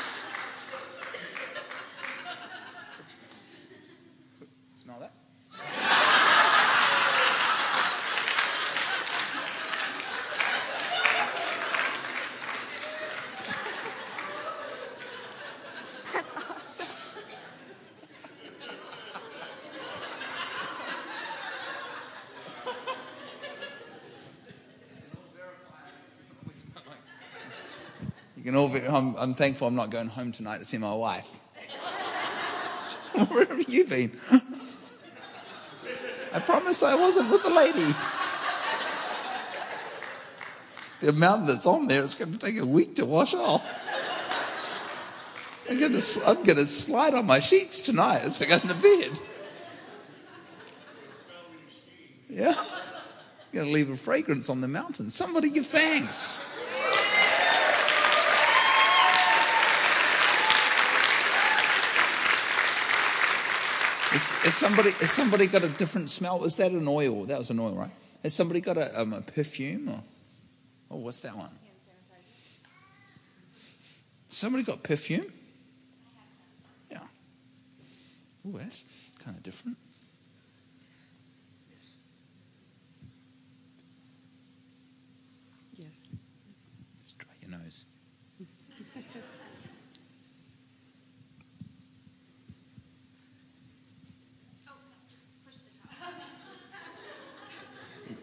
can all be, I'm, I'm thankful I'm not going home tonight to see my wife. Where have you been? I promise I wasn't with the lady. The amount that's on there, it's going to take a week to wash off. I'm going to, I'm going to slide on my sheets tonight as I go the bed. Yeah. I'm going to leave a fragrance on the mountain. Somebody give thanks. Is, is, somebody, has somebody got a different smell? Is that an oil? That was an oil, right? Has somebody got a, um, a perfume? Or, oh, what's that one? Somebody got perfume? Yeah. Oh, that's kind of different.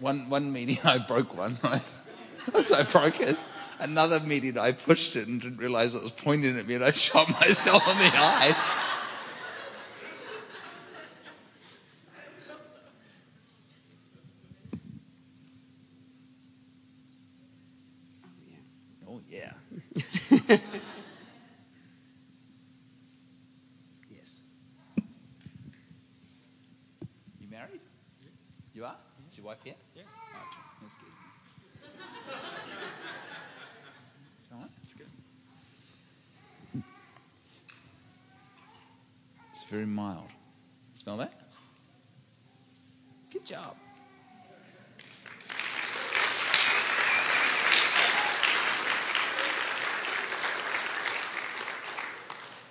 One, one meeting I broke one, right? so I broke it. Another meeting I pushed it and didn't realize it was pointing at me and I shot myself in the eyes.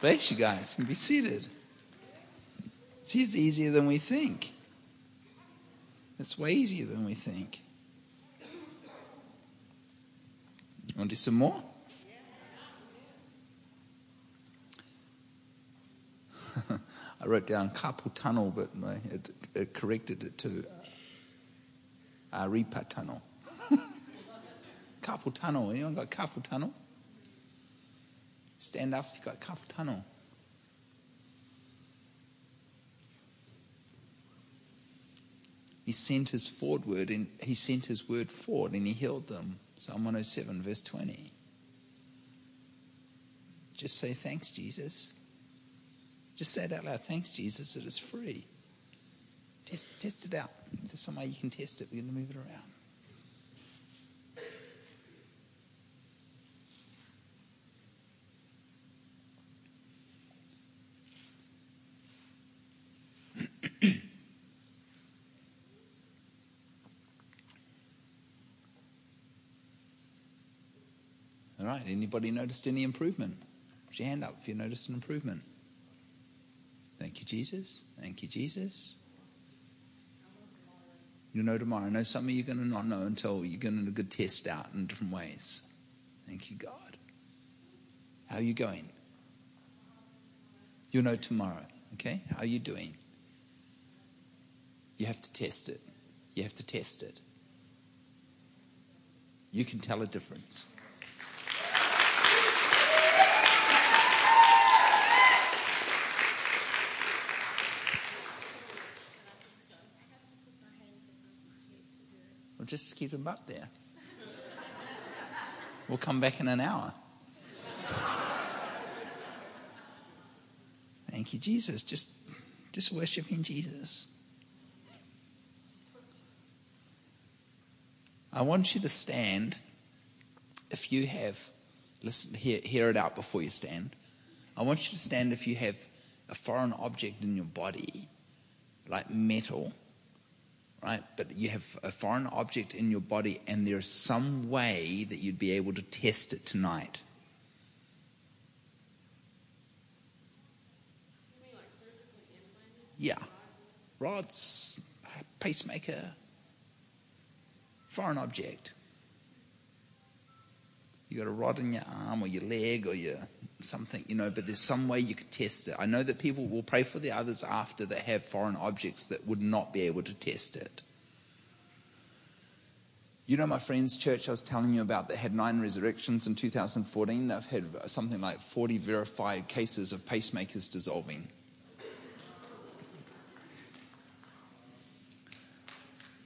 space, you guys. You can be seated. See, it's easier than we think. It's way easier than we think. Want to do some more? I wrote down carpal tunnel, but my, it, it corrected it to uh, tunnel. carpal tunnel. Anyone got carpal tunnel? Stand up you've got tunnel. He sent his forward and he sent his word forward and he healed them. Psalm 107, verse 20. Just say thanks, Jesus. Just say it out loud. Thanks, Jesus, it is free. Test, test it out. If there's some way you can test it, we're going to move it around. Anybody noticed any improvement? Put your hand up if you noticed an improvement. Thank you, Jesus. Thank you, Jesus. you know tomorrow. I know some of you are going to not know until you're going to a good test out in different ways. Thank you, God. How are you going? You'll know tomorrow. Okay? How are you doing? You have to test it. You have to test it. You can tell a difference. We'll just keep them up there. We'll come back in an hour. Thank you, Jesus. Just, just worshiping Jesus. I want you to stand. If you have, listen, hear, hear it out before you stand. I want you to stand if you have a foreign object in your body, like metal right? But you have a foreign object in your body, and there's some way that you'd be able to test it tonight. yeah. Rods, pacemaker, foreign object. You got a rod in your arm or your leg or your something, you know, but there's some way you could test it. I know that people will pray for the others after that have foreign objects that would not be able to test it. You know, my friend's church I was telling you about that had nine resurrections in 2014, they've had something like 40 verified cases of pacemakers dissolving.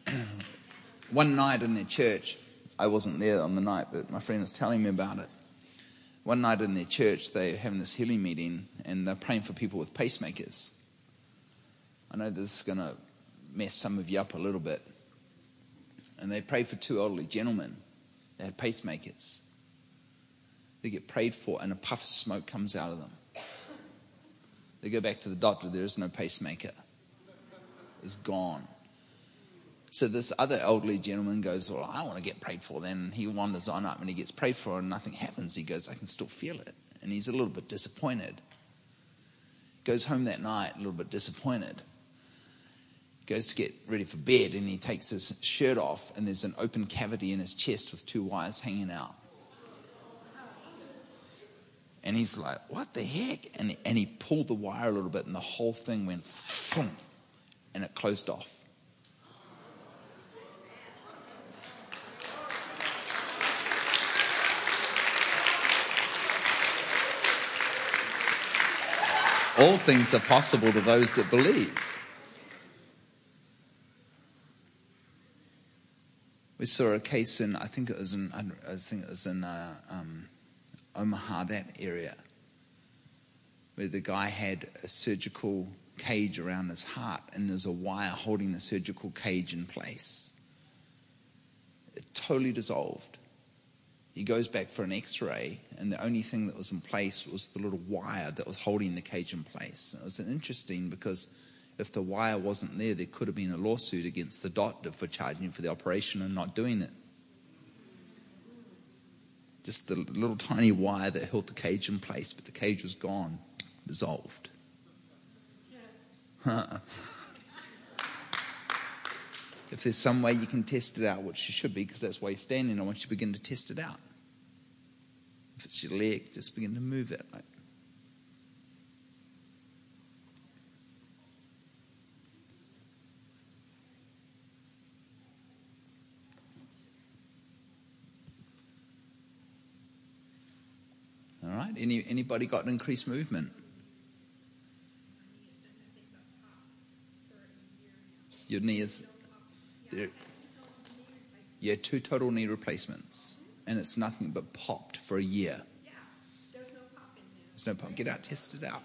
One night in their church, I wasn't there on the night, but my friend was telling me about it one night in their church, they're having this healing meeting and they're praying for people with pacemakers. I know this is going to mess some of you up a little bit. And they pray for two elderly gentlemen that had pacemakers. They get prayed for, and a puff of smoke comes out of them. They go back to the doctor, there is no pacemaker, it's gone. So this other elderly gentleman goes, Well, I want to get prayed for. Then he wanders on up and he gets prayed for, and nothing happens. He goes, I can still feel it. And he's a little bit disappointed. Goes home that night, a little bit disappointed. Goes to get ready for bed, and he takes his shirt off, and there's an open cavity in his chest with two wires hanging out. And he's like, What the heck? And, and he pulled the wire a little bit, and the whole thing went, and it closed off all things are possible to those that believe. We saw a case in, I think it was in, I think it was in uh, um, Omaha, that area, where the guy had a surgical cage around his heart and there's a wire holding the surgical cage in place. It totally dissolved. He goes back for an x ray, and the only thing that was in place was the little wire that was holding the cage in place. It was interesting because if the wire wasn't there, there could have been a lawsuit against the doctor for charging him for the operation and not doing it. Just the little tiny wire that held the cage in place, but the cage was gone, dissolved. if there's some way you can test it out, which you should be, because that's why you're standing. I want you to begin to test it out. If it's your leg, just begin to move it. All right. Any, anybody got an increased movement? Your knee is you had yeah, two total knee replacements. And it's nothing but popped for a year.
Yeah, there's no pop in there.
There's no pop. Get out, test it out.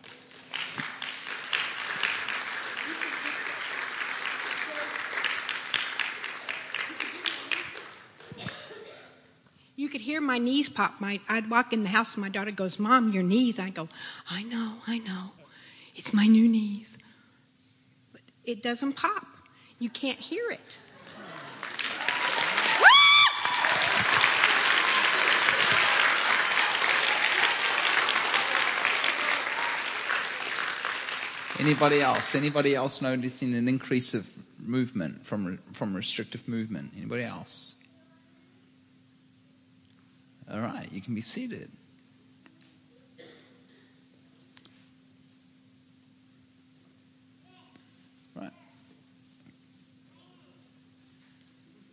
you could hear my knees pop. My, I'd walk in the house and my daughter goes, Mom, your knees. I go, I know, I know. It's my new knees. But it doesn't pop. You can't hear it.
Anybody else? Anybody else noticing an increase of movement from from restrictive movement? Anybody else? All right, you can be seated. Right.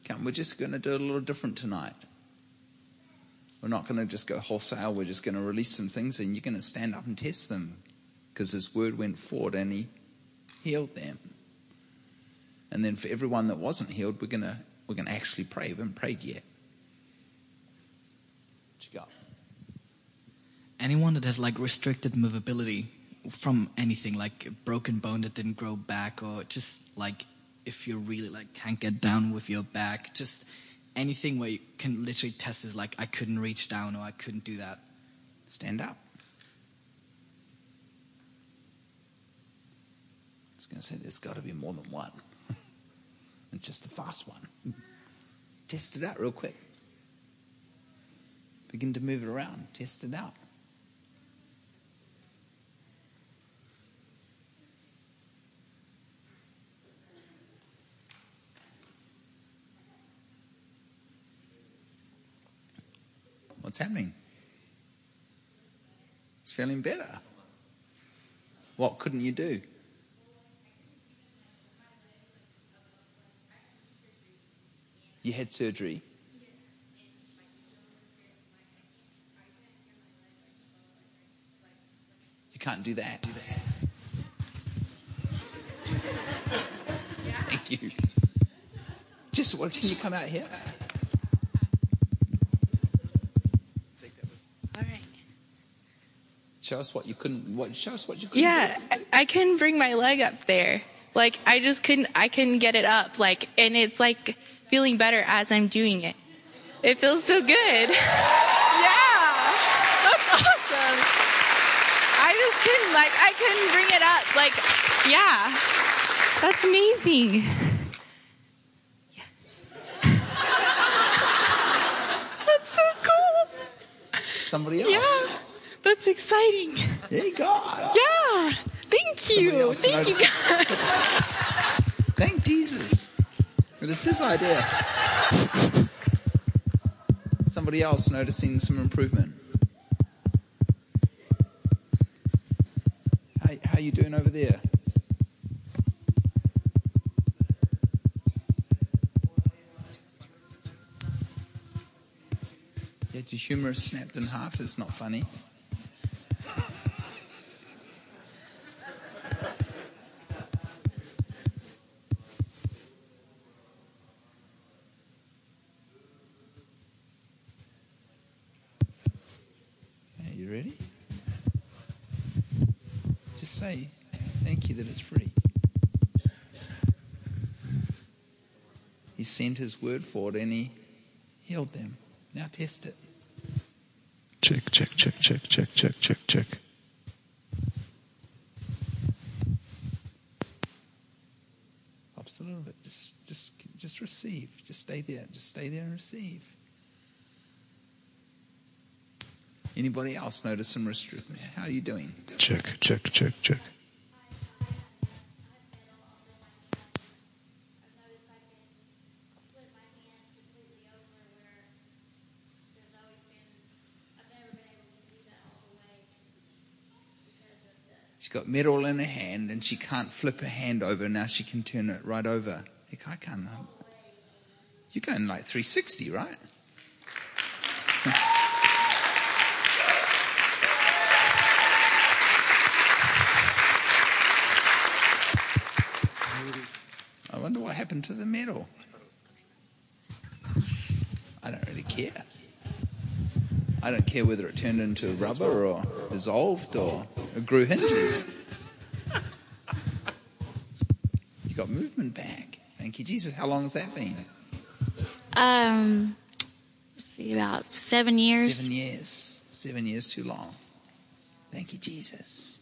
Come, we're just going to do it a little different tonight. We're not going to just go wholesale. We're just going to release some things, and you're going to stand up and test them because his word went forward and he healed them. And then for everyone that wasn't healed, we're gonna we're gonna actually pray. We haven't prayed yet. What you got?
Anyone that has like restricted movability from anything, like a broken bone that didn't grow back, or just like if you really like can't get down with your back, just anything where you can literally test is like I couldn't reach down or I couldn't do that.
Stand up. was going to say, there's got to be more than one, It's just the fast one. Test it out real quick. Begin to move it around, test it out. What's happening? It's feeling better. What couldn't you do? you had surgery. You can't do that. Thank you. Just what can you come out here? All right. Show us what you couldn't. What show us what you couldn't.
Yeah,
do. I
couldn't bring my leg up there. Like I just couldn't. I couldn't get it up. Like and it's like feeling better as I'm doing it. It feels so good.
Yeah. That's awesome. I just couldn't, like, I couldn't bring it up. Like, yeah. That's amazing.
that's so cool.
Somebody else.
Yeah. That's exciting.
Hey, God.
Yeah. Thank you. Thank you, God.
Thank Jesus. It was his idea. Somebody else noticing some improvement. How, how you doing over there? Yeah, your humerus snapped in half is not funny. sent his word for it and he healed them. Now test it. Check, check, check, check, check, check, check, check. Hops a little bit. Just, just, just receive. Just stay there. Just stay there and receive. Anybody else notice some restriction? How are you doing? Check, check, check, check. got metal in her hand and she can't flip her hand over. Now she can turn it right over. Like, I can't. You're going like 360, right? I wonder what happened to the metal. I don't really care. I don't care whether it turned into rubber or dissolved or grew hinges. you got movement back. Thank you, Jesus. How long has that been?
Um, see, about seven years.
Seven years. Seven years too long. Thank you, Jesus.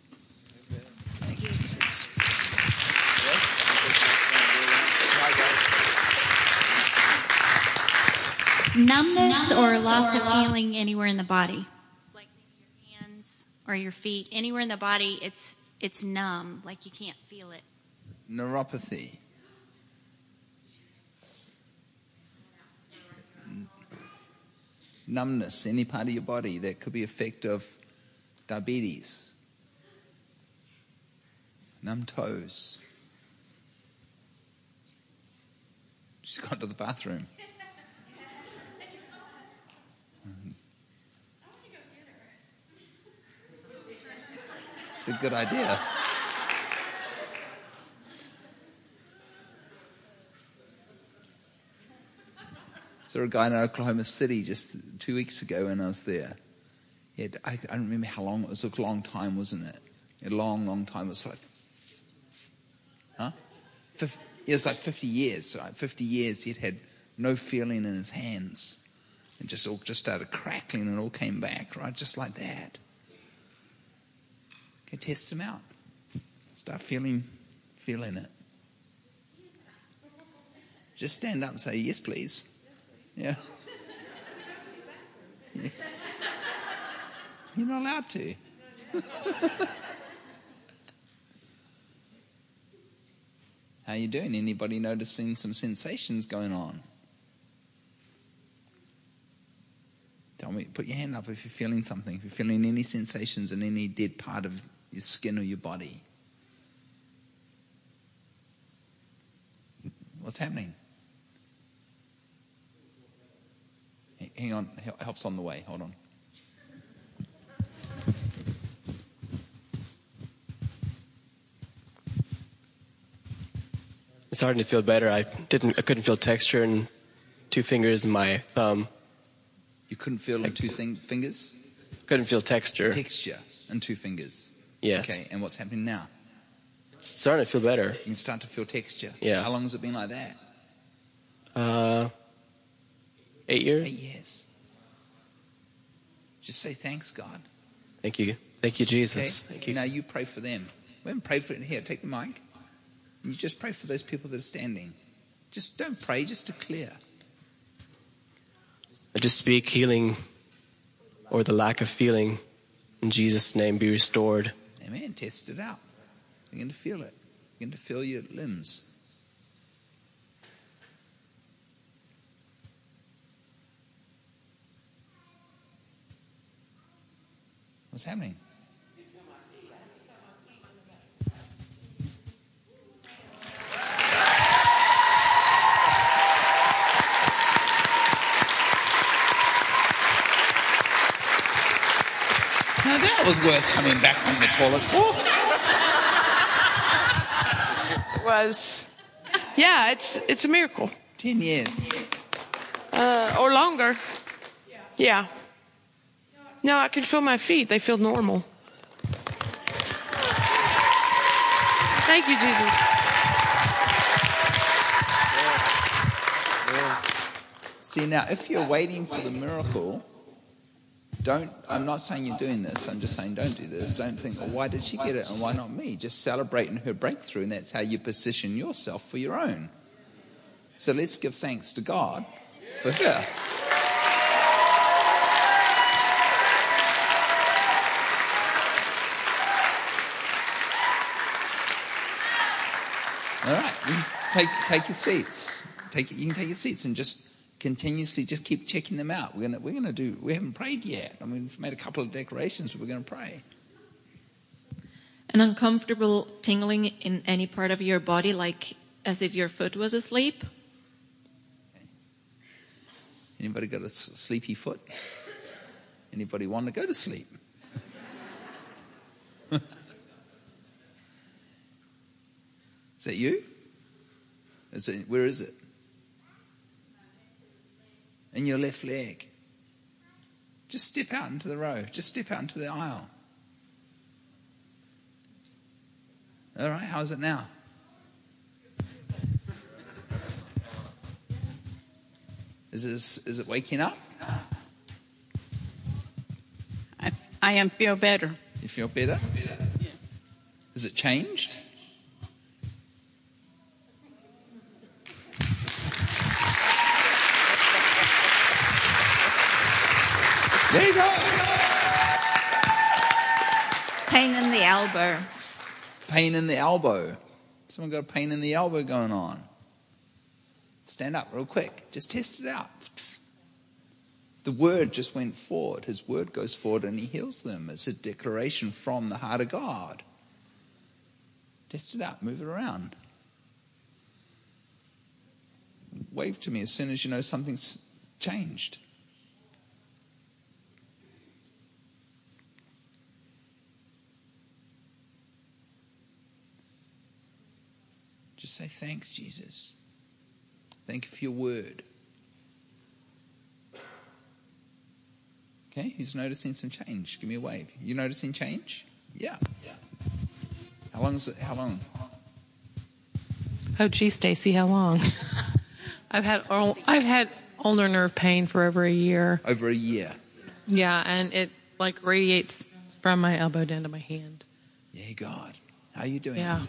Thank you,
Jesus.
Numbness, or loss
of
feeling anywhere in the body? or your feet, anywhere in the body, it's, it's numb, like you can't feel it.
Neuropathy. Numbness, any part of your body that could be effect of diabetes. Numb toes. She's gone to the bathroom. It's a good idea. saw a guy in Oklahoma City just two weeks ago when I was there. Had, I, I, don't remember how long it was. It was a long time, wasn't it? A long, long time. It was like, huh? Fif- it was like 50 years. 50 years he'd had no feeling in his hands. And just all just started crackling and all came back, right? Just like that. It tests them out. Start feeling, feeling it. Just stand up and say, yes, please. Yeah. yeah. You're not allowed to. How you doing? Anybody noticing some sensations going on? Tell me, put your hand up if you're feeling something, if you're feeling any sensations in any dead part of your skin or your body. What's happening? Hang on, help's on the way. Hold on.
It's starting to feel better. I didn't. I couldn't feel texture in two fingers and my thumb.
You couldn't feel in two thing, fingers.
Couldn't feel texture.
Texture in two fingers. Yes. Okay, and what's happening now?
It's starting to feel better.
You can start to feel texture.
Yeah.
How long has it been like that?
Uh, eight years.
Eight years. Just say thanks, God.
Thank you. Thank you, Jesus. Okay? Thank
you. Now you pray for them. We haven't prayed for it here. Take the mic. You just pray for those people that are standing. Just don't pray, just declare. I
just speak healing or the lack of feeling. In Jesus' name, be restored.
Amen. Test it out. Begin to feel it. Begin to feel your limbs. What's happening? That was worth coming back on the toilet for.
was. Yeah, it's, it's a miracle.
10 years.
Uh, or longer. Yeah. Now I can feel my feet, they feel normal. Thank you, Jesus.
Yeah. Yeah. See, now, if you're waiting for the miracle, don't, I'm not saying you're doing this, I'm just saying don't do this. Don't think, well, why did she get it and why not me? Just celebrating her breakthrough, and that's how you position yourself for your own. So let's give thanks to God for her. All right, take, take your seats. Take, you can take your seats and just continuously just keep checking them out. We're going we're gonna do, we haven't prayed yet. I mean, we've made a couple of declarations, but we're going to pray.
An uncomfortable tingling in any part of your body, like as if your foot was asleep.
Anybody got a sleepy foot? Anybody want to go to sleep? is that you? Is it, where is it? and your left leg. Just step out into the row. Just step out into the aisle. All right, how's it now? Is, this, is it waking up?
I, I am feel
better. You feel better? Is it changed?
Pain in the elbow.
Pain in the elbow. Someone got a pain in the elbow going on. Stand up real quick. Just test it out. The word just went forward. His word goes forward and he heals them. It's a declaration from the heart of God. Test it out. Move it around. Wave to me as soon as you know something's changed. Just say, Thanks, Jesus. Thank you for your word. Okay, who's noticing some change? Give me a wave. You noticing change? Yeah. yeah. How long is it? How long? Oh,
gee, Stacy, how long? I've had I've had ulnar nerve pain for over a year.
Over a year.
Yeah, and it like radiates from my elbow down to my hand.
Yeah, God, how you doing? Yeah.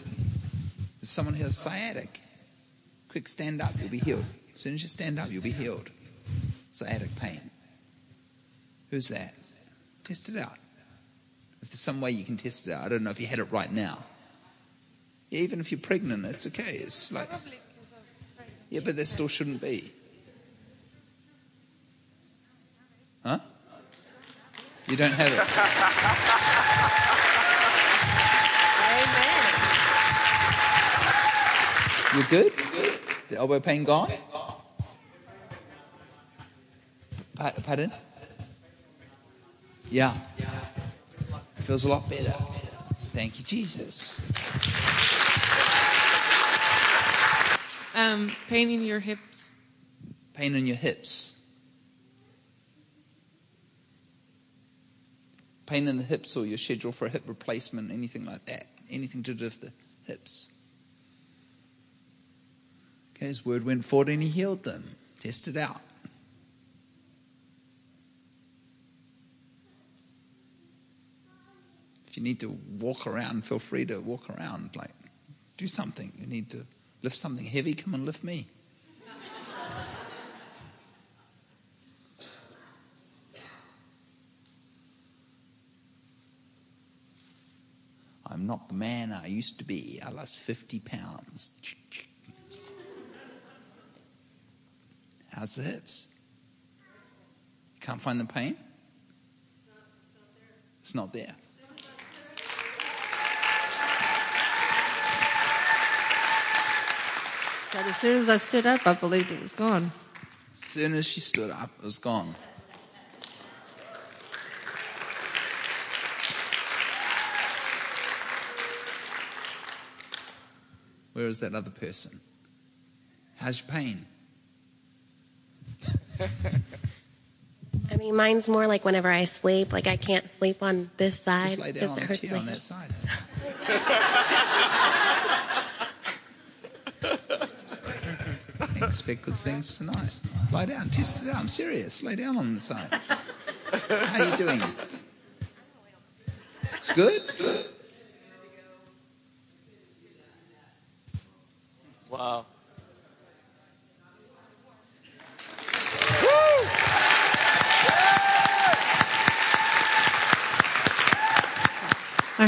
If someone has sciatic, quick, stand up, you'll be healed. As soon as you stand up, you'll be healed. Sciatic pain. Who's that? Test it out. If there's some way you can test it out, I don't know if you had it right now. Yeah, even if you're pregnant, that's okay. It's like, yeah, but there still shouldn't be. Huh? You don't have it. You're good? The elbow pain gone? Pardon? Yeah. Feels a lot better. Thank you, Jesus.
Um, pain in your hips.
Pain in your hips. Pain in the hips or your schedule for a hip replacement, anything like that. Anything to do with the hips. His word went forth and he healed them. Test it out. If you need to walk around, feel free to walk around. Like, do something. You need to lift something heavy, come and lift me. I'm not the man I used to be. I lost 50 pounds. How's the hips? Can't find the pain? It's not there.
Said as soon as I stood up, I believed it was gone.
As soon as she stood up, it was gone. Where is that other person? How's your pain?
I mean, mine's more like whenever I sleep. Like I can't sleep on this side
because it on that side. expect good things tonight. Lie down, test it out. I'm serious. Lay down on the side. How are you doing? It's good. It's good.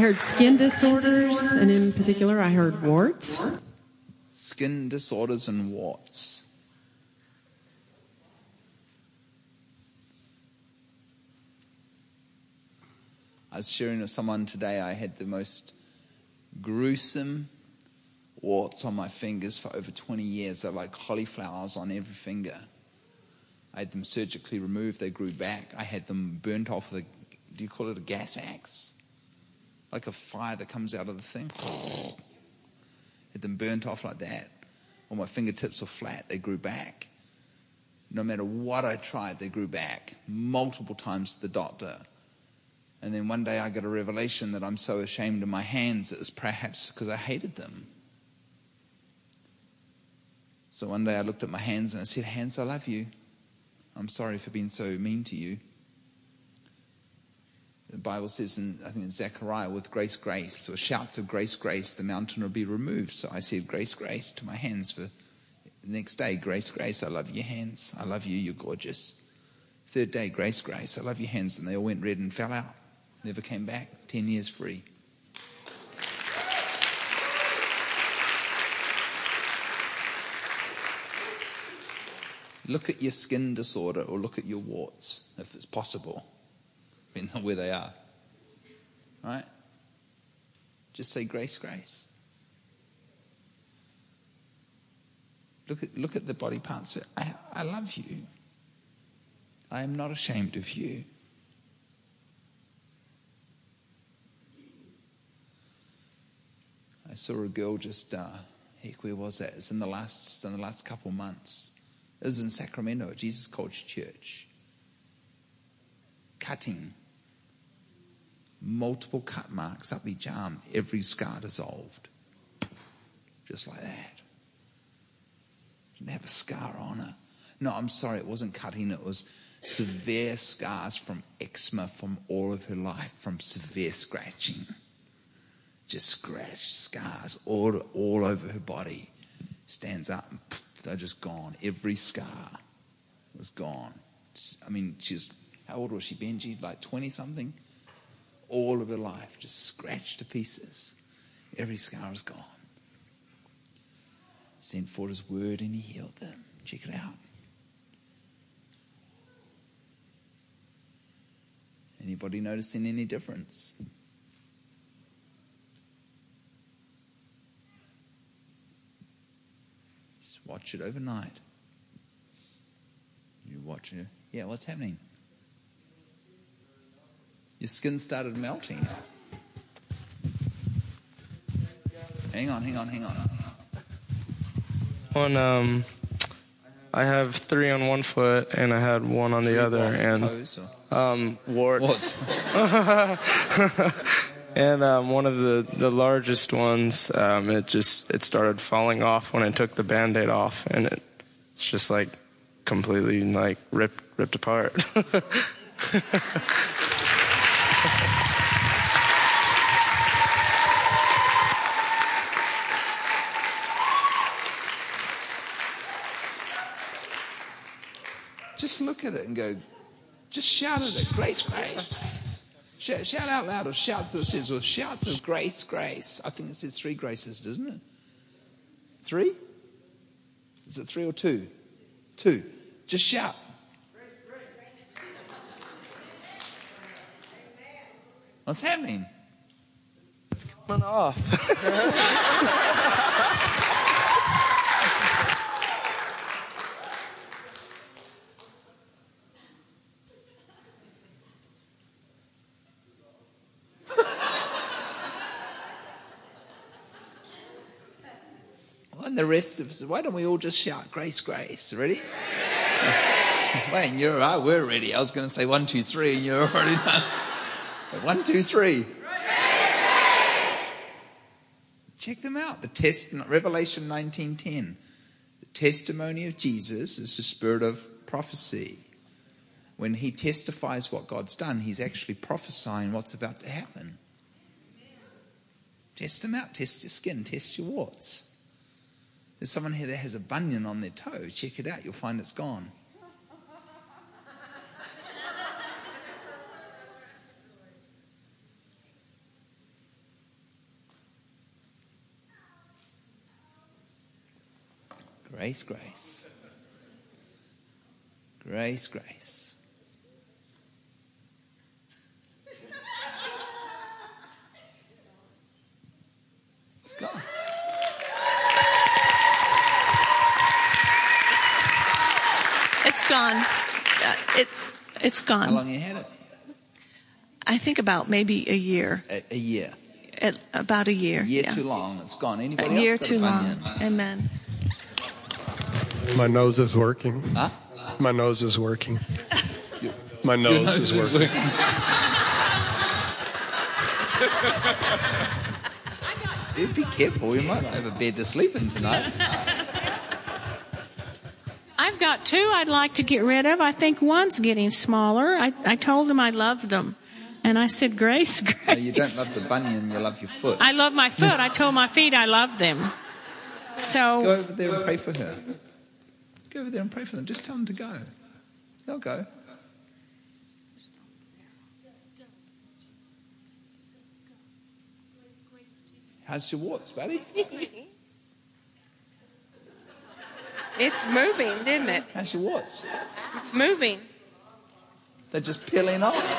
heard skin disorders, and in particular, I heard warts.
Skin disorders and warts. I was sharing with someone today, I had the most gruesome warts on my fingers for over 20 years. They're like cauliflowers on every finger. I had them surgically removed, they grew back. I had them burnt off with a, do you call it a gas axe? like a fire that comes out of the thing. It then burnt off like that. All my fingertips were flat, they grew back. No matter what I tried, they grew back multiple times to the doctor. And then one day I got a revelation that I'm so ashamed of my hands, it was perhaps because I hated them. So one day I looked at my hands and I said, Hands, I love you. I'm sorry for being so mean to you the Bible says in, I think in Zechariah, with grace, grace, or shouts of grace, grace, the mountain will be removed. So I said, grace, grace to my hands for the next day, grace, grace, I love your hands. I love you, you're gorgeous. Third day, grace, grace, I love your hands. And they all went red and fell out. Never came back. 10 years free. look at your skin disorder or look at your warts if it's possible not where they are. Right? Just say grace, grace. Look at, look at the body parts. I, I love you. I am not ashamed of you. I saw a girl just, uh, heck, where was that? It's in the last, just in the last couple months. It was in Sacramento at Jesus Culture Church. Cutting multiple cut marks up each arm, every scar dissolved. Just like that. Didn't have a scar on her. No, I'm sorry, it wasn't cutting, it was severe scars from eczema from all of her life, from severe scratching. Just scratch scars all, all over her body. Stands up and they're just gone. Every scar was gone. I mean, she's, how old was she, Benji? Like 20 something? all of her life, just scratched to pieces. Every scar is gone. Sent for his word and he healed them. Check it out. Anybody noticing any difference? Just watch it overnight. You watch it. Yeah, what's happening? your skin started melting. Hang on, hang on, hang on.
On um, I have three on one foot, and I had one on the other, and um, warts. and um, one of the, the largest ones, um, it just it started falling off when I took the band-aid off, and it, it's just like completely like ripped ripped apart.
just look at it and go, just shout at it, grace, grace. Shout, shout out loud or shout this is, or shouts of grace, grace. I think it says three graces, doesn't it? Three? Is it three or two? Two. Just shout. What's happening?
It's coming off.
and the rest of us, why don't we all just shout, Grace, Grace? Ready? Wayne, you're right. We're ready. I was going to say one, two, three, and you're already done. One, two, three. Check them out. The test, Revelation 19.10. The testimony of Jesus is the spirit of prophecy. When he testifies what God's done, he's actually prophesying what's about to happen. Test them out. Test your skin. Test your warts. There's someone here that has a bunion on their toe. Check it out. You'll find it's gone. Grace, grace. Grace, grace.
It's gone. It's gone. Uh,
it, it's
gone.
How long you had it?
I think about maybe a year.
A, a year.
At about a year. A
year
yeah.
too long. It's gone. Anybody
a year too long. Amen.
My nose is working. Huh? My nose is working. My nose, nose is, is working. working.
Dude, be careful. We might have a bed to sleep in tonight.
I've got two I'd like to get rid of. I think one's getting smaller. I, I told him I loved them. And I said, Grace, Grace. No,
you don't love the bunion, you love your foot.
I love my foot. I told my feet I love them. So.
Go over there and pray for her. Go over there and pray for them. Just tell them to go. They'll go. How's your warts, buddy?
it's moving, is not it?
How's your warts?
It's moving.
They're just peeling off.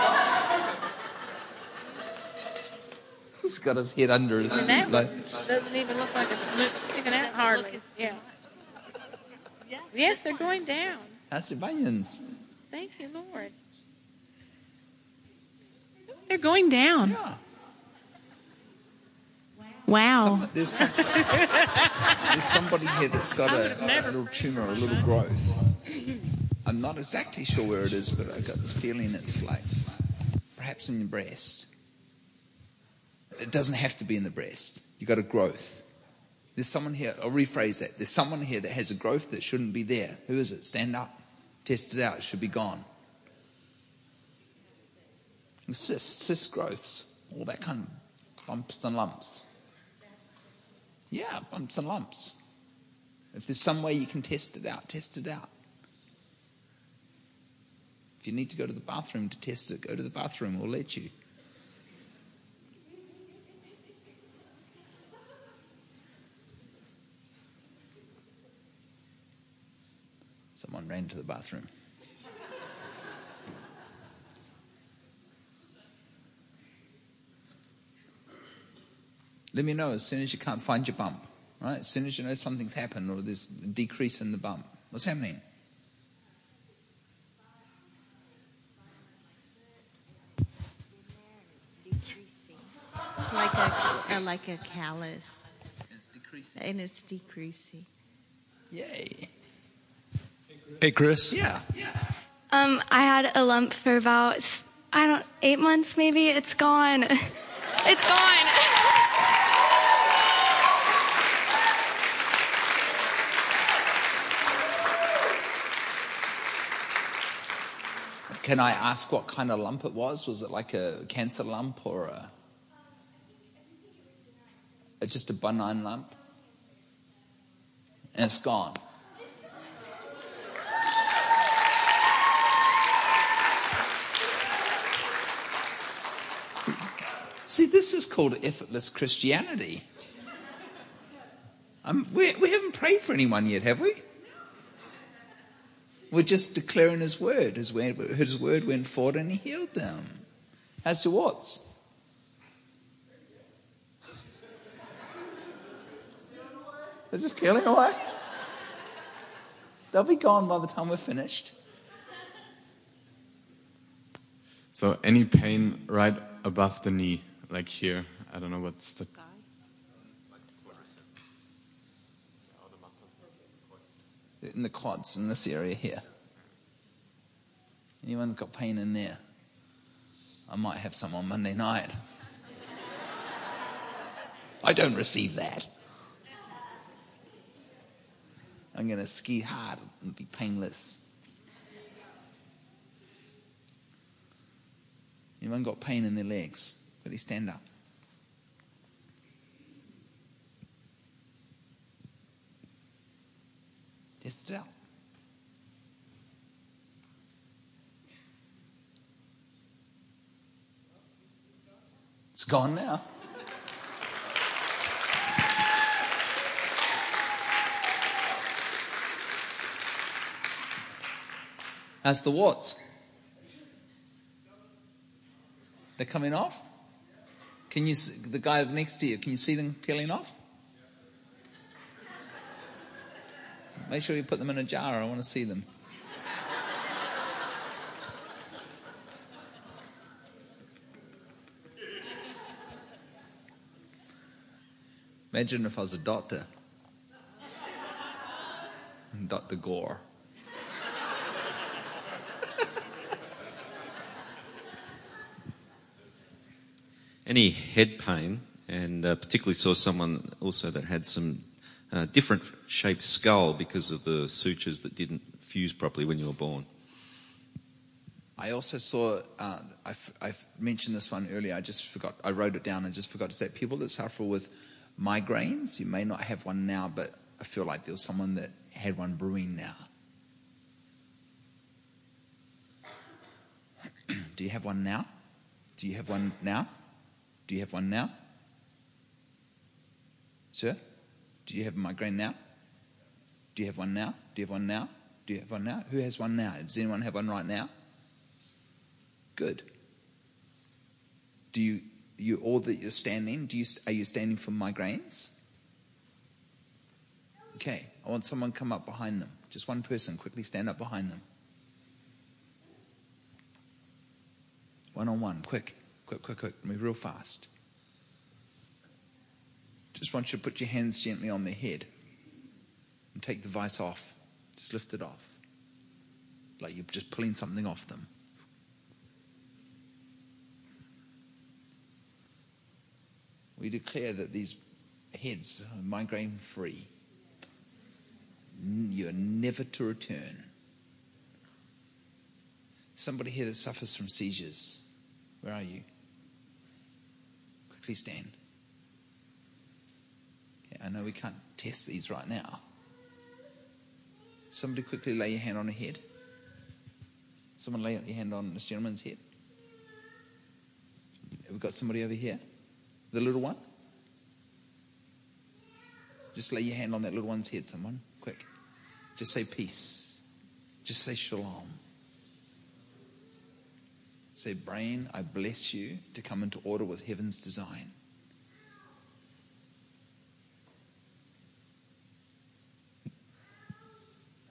He's got his head under his
seat. Like. Doesn't even look like a snoot sticking out hardly. yeah. Yes, yes they're going down. That's the bunions. Thank you, Lord. They're going down. Yeah. Wow. Some,
there's, some, there's, somebody here that's got a, a, little tumor, a little growth. I'm not exactly sure where it is, but I've got this feeling it's like perhaps in your breast. It doesn't have to be in the breast. You've got a growth. There's someone here, I'll rephrase that. There's someone here that has a growth that shouldn't be there. Who is it? Stand up, test it out. It should be gone. Cyst, cysts, cyst growths, all that kind of bumps and lumps. Yeah, bumps and lumps. If there's some way you can test it out, test it out. If you need to go to the bathroom to test it, go to the bathroom. We'll let you. Someone ran to the bathroom. Let me know as soon as you can't find your bump, right? As soon as you know something's happened or there's a decrease in the bump. What's happening?
It's like a, uh, like a callus. it's decreasing. And it's decreasing.
Yay.
Hey, Chris.
Yeah.
Um, I had a lump for about I don't eight months maybe. It's gone. It's gone.
Can I ask what kind of lump it was? Was it like a cancer lump or a just a benign lump? And it's gone. See, this is called effortless Christianity. Um, we, we haven't prayed for anyone yet, have we? We're just declaring His word. His word, his word went forward and He healed them. As to what? They're just peeling away. They'll be gone by the time we're finished.
So, any pain right above the knee? like here. I don't know what's the.
In the quads, in this area here. Anyone's got pain in there? I might have some on Monday night. I don't receive that. I'm going to ski hard and be painless. Anyone got pain in their legs? Please stand up. Just up. It's gone now. As the what? They're coming off? Can you, see the guy next to you, can you see them peeling off? Make sure you put them in a jar. I want to see them. Imagine if I was a doctor. Dr. Gore.
any head pain, and uh, particularly saw someone also that had some uh, different shaped skull because of the sutures that didn't fuse properly when you were born.
I also saw, uh, I've, I've, mentioned this one earlier, I just forgot, I wrote it down and just forgot to say, people that suffer with migraines, you may not have one now, but I feel like there was someone that had one brewing now. Do you have one now? Do you have one now? Do you have one now? Sir, do you have a migraine now? Do you have one now? Do you have one now? Do you have one now? Who has one now? Does anyone have one right now? Good. Do you, you all that you're standing, do you, are you standing for migraines? Okay, I want someone come up behind them. Just one person, quickly stand up behind them. One on one, quick. Quick, quick, quick. Move real fast. Just want you to put your hands gently on the head and take the vice off. Just lift it off. Like you're just pulling something off them. We declare that these heads are migraine free. You're never to return. Somebody here that suffers from seizures, where are you? Please stand. Okay, I know we can't test these right now. Somebody quickly lay your hand on her head. Someone lay your hand on this gentleman's head. We've got somebody over here. The little one. Just lay your hand on that little one's head, someone, quick. Just say peace. Just say shalom. Say, brain, I bless you to come into order with heaven's design.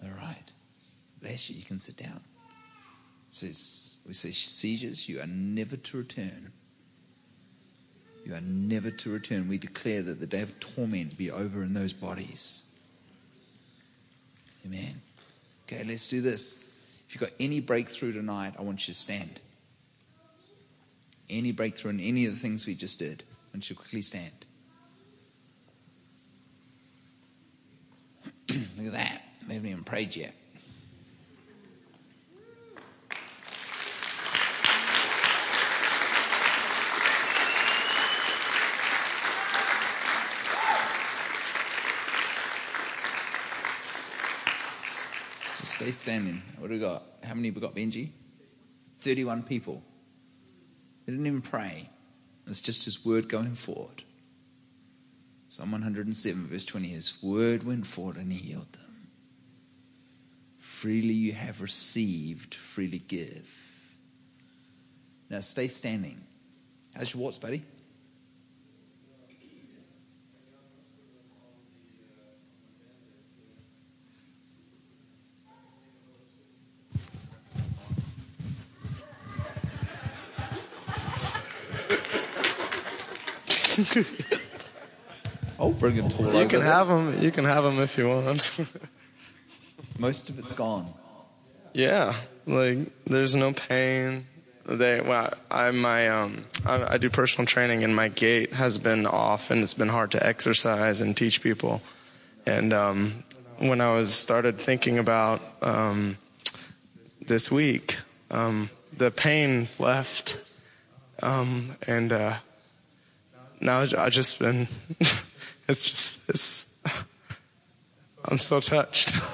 All right. Bless you. You can sit down. says, we say, seizures, you are never to return. You are never to return. We declare that the day of torment be over in those bodies. Amen. Okay, let's do this. If you've got any breakthrough tonight, I want you to stand any breakthrough in any of the things we just did. And she quickly stand. Look at that. They haven't even prayed yet. Just stay standing. What do we got? How many have we got, Benji? 31 people. They didn't even pray. It's just his word going forward. Psalm 107, verse 20 His word went forward and he healed them. Freely you have received, freely give. Now stay standing. How's your warts, buddy?
oh, bring a tool. Eh? You can have them. You can have them if you want.
Most of it's gone.
Yeah, like there's no pain. They well, I my um I, I do personal training and my gait has been off and it's been hard to exercise and teach people. And um, when I was started thinking about um, this week, um, the pain left, um, and uh, no, I have just been, it's just, it's, I'm so touched.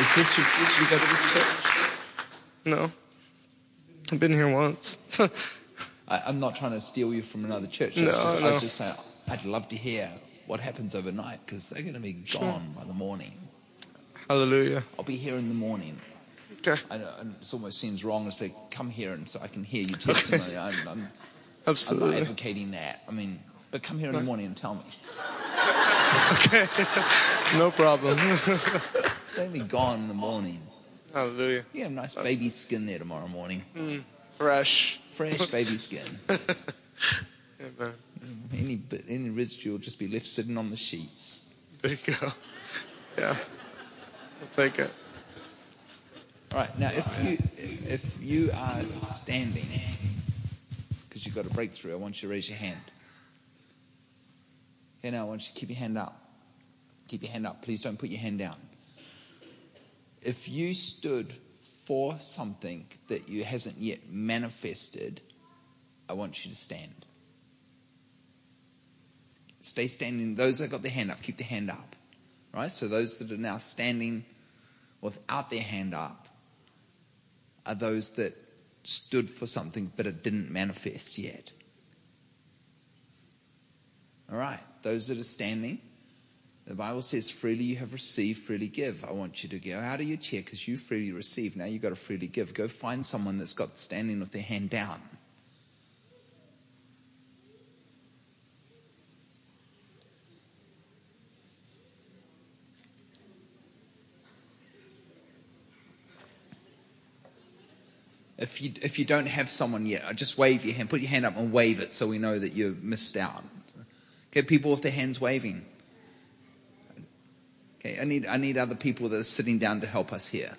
Is this your first you go to this church?
No. I've been here once.
I, am not trying to steal you from another church. That's no, just, no. I was just saying, I'd love to hear what happens overnight because they're going to be gone by the morning.
Hallelujah.
I'll be here in the morning. Okay. I know, it almost seems wrong to say, come here and so I can hear you testimony. Okay. I'm, I'm,
Absolutely.
I'm advocating that. I mean, but come here in the morning and tell me.
okay. No problem.
They'll be gone in the morning.
Hallelujah.
You have nice baby skin there tomorrow morning.
Mm,
fresh. Fresh baby skin. Amen any, any residue will just be left sitting on the sheets.
There you go. Yeah. I'll take it.
All right. Now, if you, if you are standing, because you've got a breakthrough, I want you to raise your hand. Here now I want you to keep your hand up. Keep your hand up. Please don't put your hand down. If you stood for something that you hasn't yet manifested, I want you to stand stay standing. Those that got their hand up, keep the hand up. Right? So those that are now standing without their hand up are those that stood for something but it didn't manifest yet. All right, those that are standing, the Bible says, freely you have received, freely give. I want you to go out of your chair because you freely received. Now you've got to freely give. Go find someone that's got standing with their hand down. If you, if you don't have someone yet, uh, just wave your hand, put your hand up and wave it so we know that you missed out. Get people with their hands waving. Okay, I need, I need other people that are sitting down to help us here.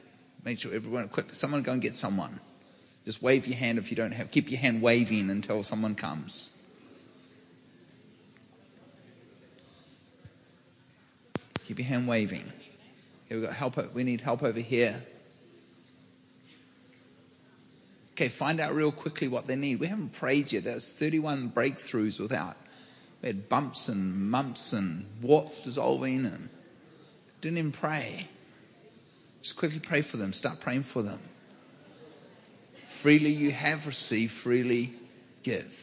Make sure everyone, quick, someone go and get someone. Just wave your hand if you don't have, keep your hand waving until someone comes. Keep your hand waving. Okay, we've got help, we need help over here. Okay, find out real quickly what they need. We haven't prayed yet. There's 31 breakthroughs without. We had bumps and mumps and warts dissolving and didn't even pray. Just quickly pray for them. Start praying for them. Freely you have received, freely give.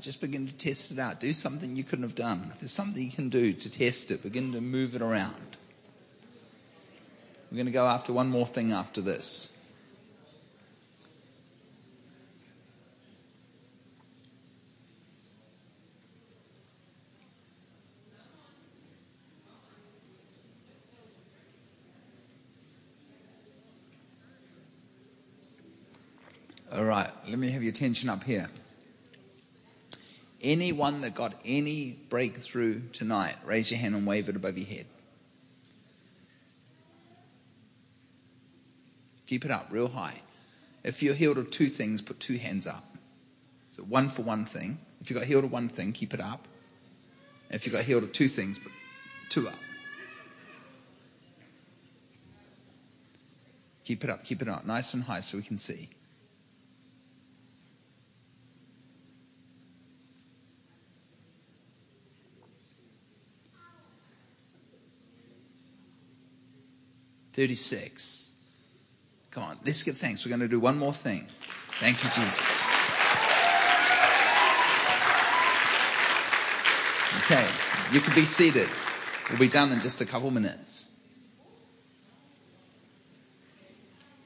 Just begin to test it out. Do something you couldn't have done. If there's something you can do to test it, begin to move it around. We're going to go after one more thing after this. All right, let me have your attention up here. Anyone that got any breakthrough tonight, raise your hand and wave it above your head. Keep it up real high. If you're healed of two things, put two hands up. So one for one thing. If you got healed of one thing, keep it up. If you got healed of two things, put two up. Keep it up, keep it up, nice and high so we can see. 36. Come on, let's give thanks. We're going to do one more thing. Thank you, Jesus. Okay, you can be seated. We'll be done in just a couple minutes.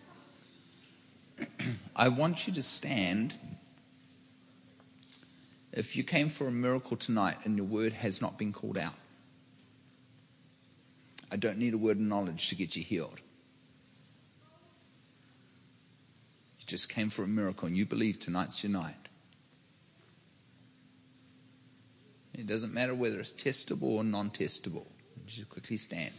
I want you to stand. If you came for a miracle tonight and your word has not been called out, I don't need a word of knowledge to get you healed. You just came for a miracle and you believe tonight's your night. It doesn't matter whether it's testable or non testable. Just quickly stand.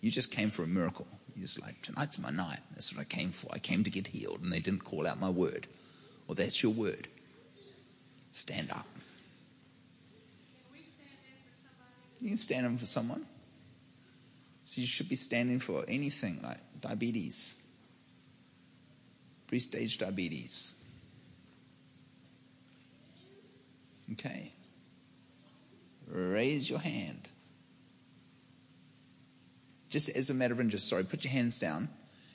You just came for a miracle. You're just like, tonight's my night. That's what I came for. I came to get healed, and they didn't call out my word. Well, that's your word. Stand up. Can stand you can stand in for someone. So you should be standing for anything like diabetes, pre stage diabetes. Okay. Raise your hand. Just as a matter of interest, sorry, put your hands down.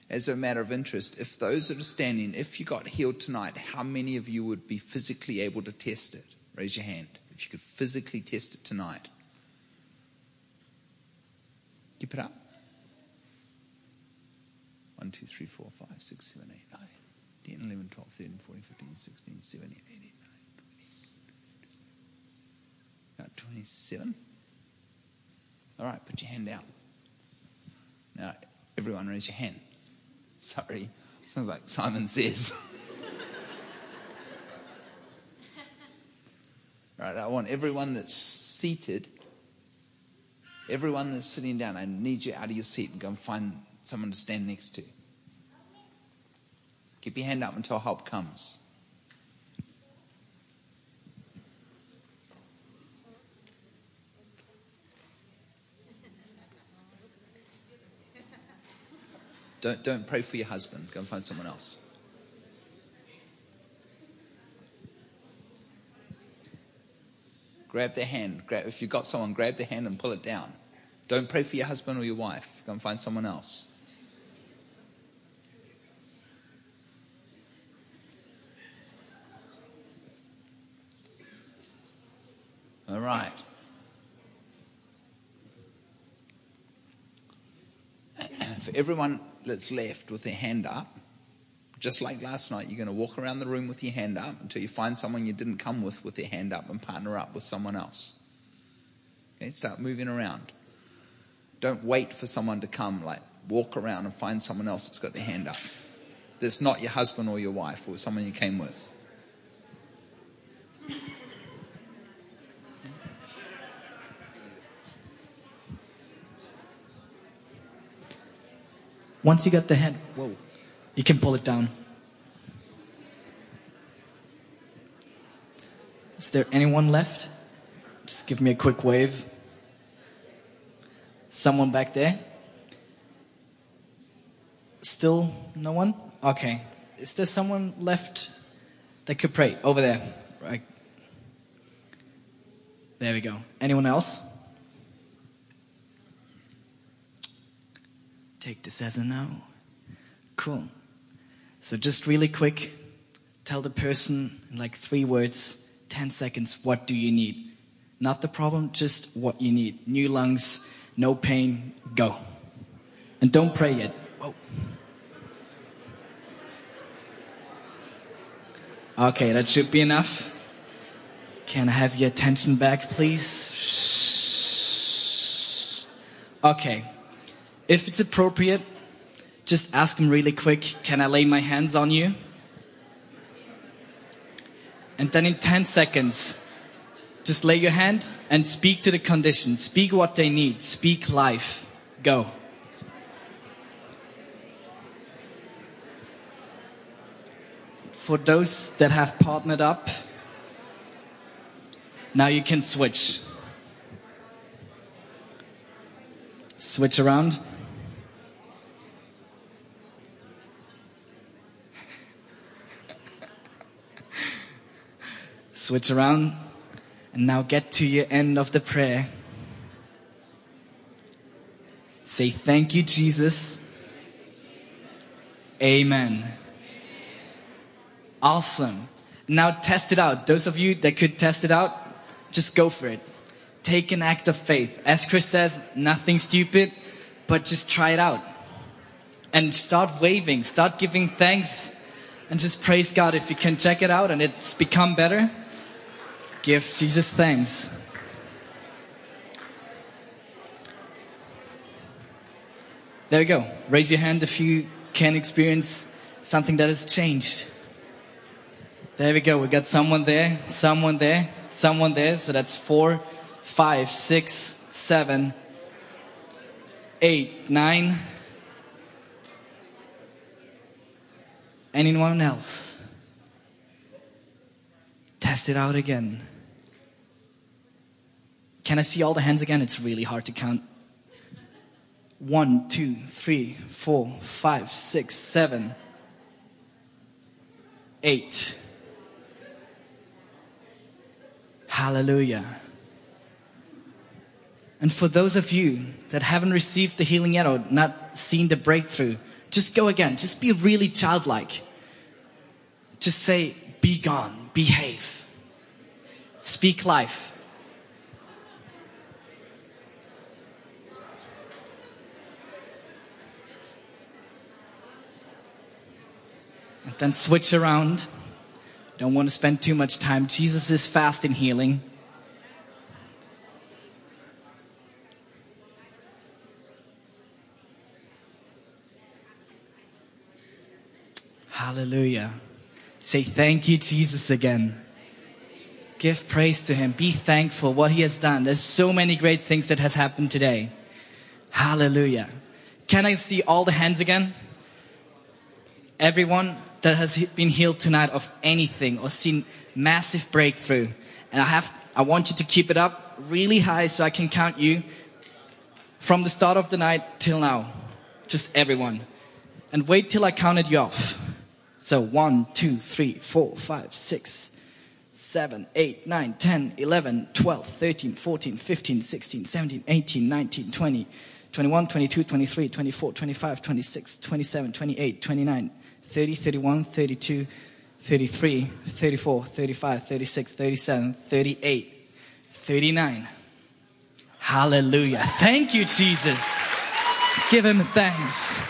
As a matter of interest, if those that are standing, if you got healed tonight, how many of you would be physically able to test it? Raise your hand if you could physically test it tonight. Keep it up. One, two, three, four, five, six, seven, eight, nine, 10, 11, 12, 13, 14, 15, 16, 17, 18, 19, 20. About 27. All right, put your hand out. Now, everyone raise your hand. Sorry, sounds like Simon says. right, I want everyone that's seated Everyone that's sitting down, I need you out of your seat and go and find someone to stand next to. Keep your hand up until help comes. Don't, don't pray for your husband. Go and find someone else. grab their hand. Grab, if you've got someone, grab their hand and pull it down. Don't pray for your husband or your wife. Go and find someone else. All right. for everyone that's left with their hand up, just like last night, you're going to walk around the room with your hand up until you find someone you didn't come with with their hand up and partner up with someone else. Okay, start moving around. Don't wait for someone to come. Like walk around and find someone else that's got their hand up. That's not your husband or your wife or someone you came with. Once you got the hand, whoa. You can pull it down. Is there anyone left? Just give me a quick wave. Someone back there? Still no one? Okay. Is there someone left that could pray? Over there. Right. There we go. Anyone else? Take this as a no. Cool. So, just really quick, tell the person in like three words, 10 seconds, what do you need? Not the problem, just what you need. New lungs, no pain, go. And don't pray yet. Whoa. Okay, that should be enough. Can I have your attention back, please? Okay. If it's appropriate, just ask them really quick, Can I lay my hands on you? And then in 10 seconds, just lay your hand and speak to the condition. Speak what they need. Speak life. Go. For those that have partnered up, now you can switch. Switch around. Switch around. And now get to your end of the prayer. Say, Thank you, Jesus. Amen. Awesome. Now test it out. Those of you that could test it out, just go for it. Take an act of faith. As Chris says, nothing stupid, but just try it out. And start waving, start giving thanks, and just praise God if you can check it out and it's become better. Give Jesus thanks. There we go. Raise your hand if you can experience something that has changed. There we go. We got someone there, someone there, someone there. So that's four, five, six, seven, eight, nine. Anyone else? Test it out again. Can I see all the hands again? It's really hard to count. One, two, three, four, five, six, seven, eight. Hallelujah. And for those of you that haven't received the healing yet or not seen the breakthrough, just go again. Just be really childlike. Just say, be gone, behave, speak life. then switch around. Don't want to spend too much time. Jesus is fast in healing. Hallelujah. Say thank you, Jesus, again. Give praise to him. Be thankful what he has done. There's so many great things that has happened today. Hallelujah. Can I see all the hands again? Everyone, that has been healed tonight of anything or seen massive breakthrough. And I have, I want you to keep it up really high so I can count you from the start of the night till now. Just everyone. And wait till I counted you off. So one, two, three, four, five, six, seven, eight, nine, ten, eleven, twelve, thirteen, fourteen, fifteen, sixteen, seventeen, eighteen, nineteen, twenty, twenty-one, twenty-two, twenty-three, twenty-four, twenty-five, twenty-six, twenty-seven, twenty-eight, twenty-nine. 10, 11, 12, 13, 14, 15, 16, 17, 18, 19, 20, 21, 22, 23, 24, 25, 26, 27, 28, 29, 30, 31, 32, 33, 34, 35, 36, 37, 38, 39. Hallelujah. Thank you, Jesus. Give him thanks.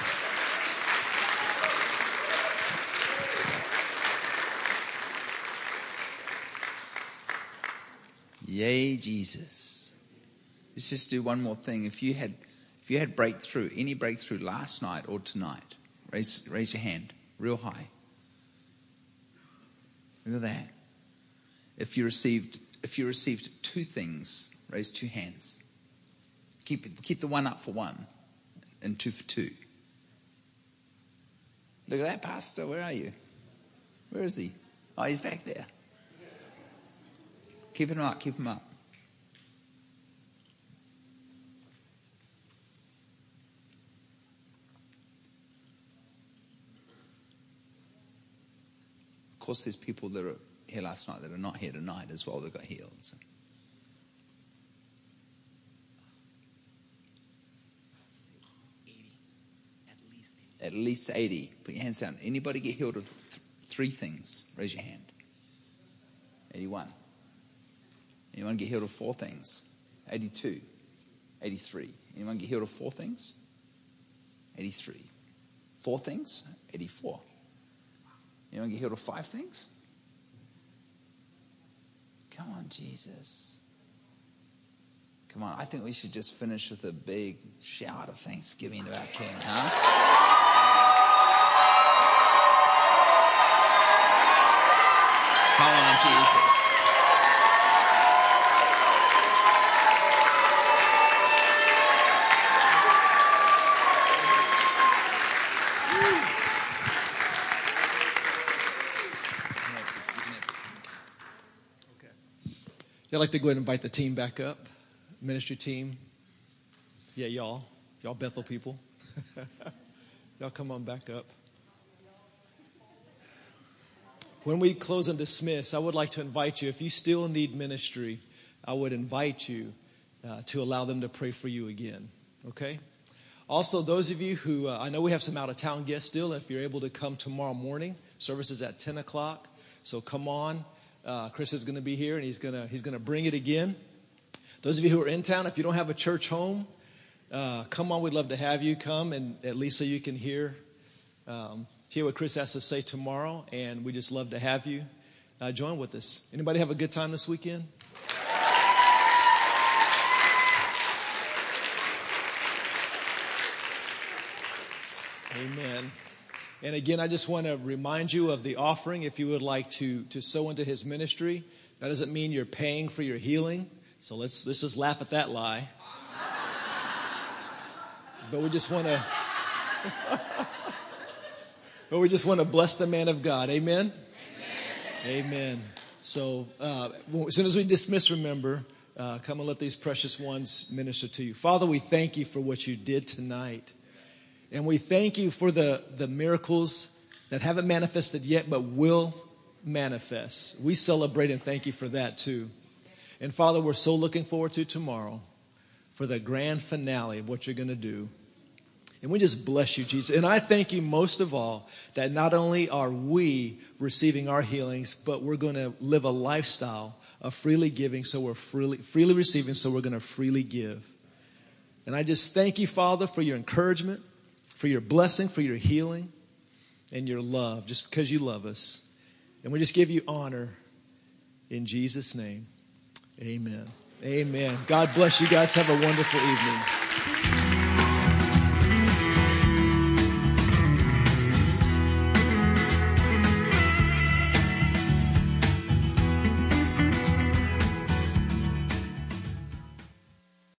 Yay, Jesus. Let's just do one more thing. If you had, if you had breakthrough, any breakthrough last night or tonight, raise, raise your hand real high. Look at that. If you received, if you received two things, raise two hands. Keep, keep the one up for one and two for two. Look at that, Pastor. Where are you? Where is he? Oh, he's back there. Keep him up, keep him up. course, there's people that are here last night that are not here tonight as well that got healed. So. At least 80. Put your hands down. Anybody get healed of th- three things? Raise your hand. 81. Anyone get healed of four things? 82. 83. Anyone get healed of four things? 83. Four things? 84. You want to get healed of five things? Come on, Jesus. Come on, I think we should just finish with a big shout of thanksgiving to our King, huh? Come on, Jesus.
I'd like to go ahead and invite the team back up, ministry team. Yeah, y'all, y'all Bethel people. y'all come on back up. When we close and dismiss, I would like to invite you, if you still need ministry, I would invite you uh, to allow them to pray for you again, okay? Also, those of you who, uh, I know we have some out of town guests still, if you're able to come tomorrow morning, service is at 10 o'clock, so come on. Uh, Chris is going to be here, and he's going to he's going to bring it again. Those of you who are in town, if you don't have a church home, uh, come on. We'd love to have you come, and at least so you can hear um, hear what Chris has to say tomorrow. And we just love to have you uh, join with us. Anybody have a good time this weekend? Amen. And again, I just want to remind you of the offering if you would like to, to sow into his ministry. That doesn't mean you're paying for your healing. So let's, let's just laugh at that lie. but we just want to. but we just want to bless the man of God. Amen? Amen. Amen. So, uh, as soon as we dismiss, remember, uh, come and let these precious ones minister to you. Father, we thank you for what you did tonight. And we thank you for the, the miracles that haven't manifested yet, but will manifest. We celebrate and thank you for that too. And Father, we're so looking forward to tomorrow for the grand finale of what you're going to do. And we just bless you, Jesus. And I thank you most of all that not only are we receiving our healings, but we're going to live a lifestyle of freely giving, so we're freely, freely receiving, so we're going to freely give. And I just thank you, Father, for your encouragement for your blessing, for your healing, and your love, just because you love us. And we just give you honor in Jesus' name. Amen. Amen. God bless you guys. Have a wonderful evening.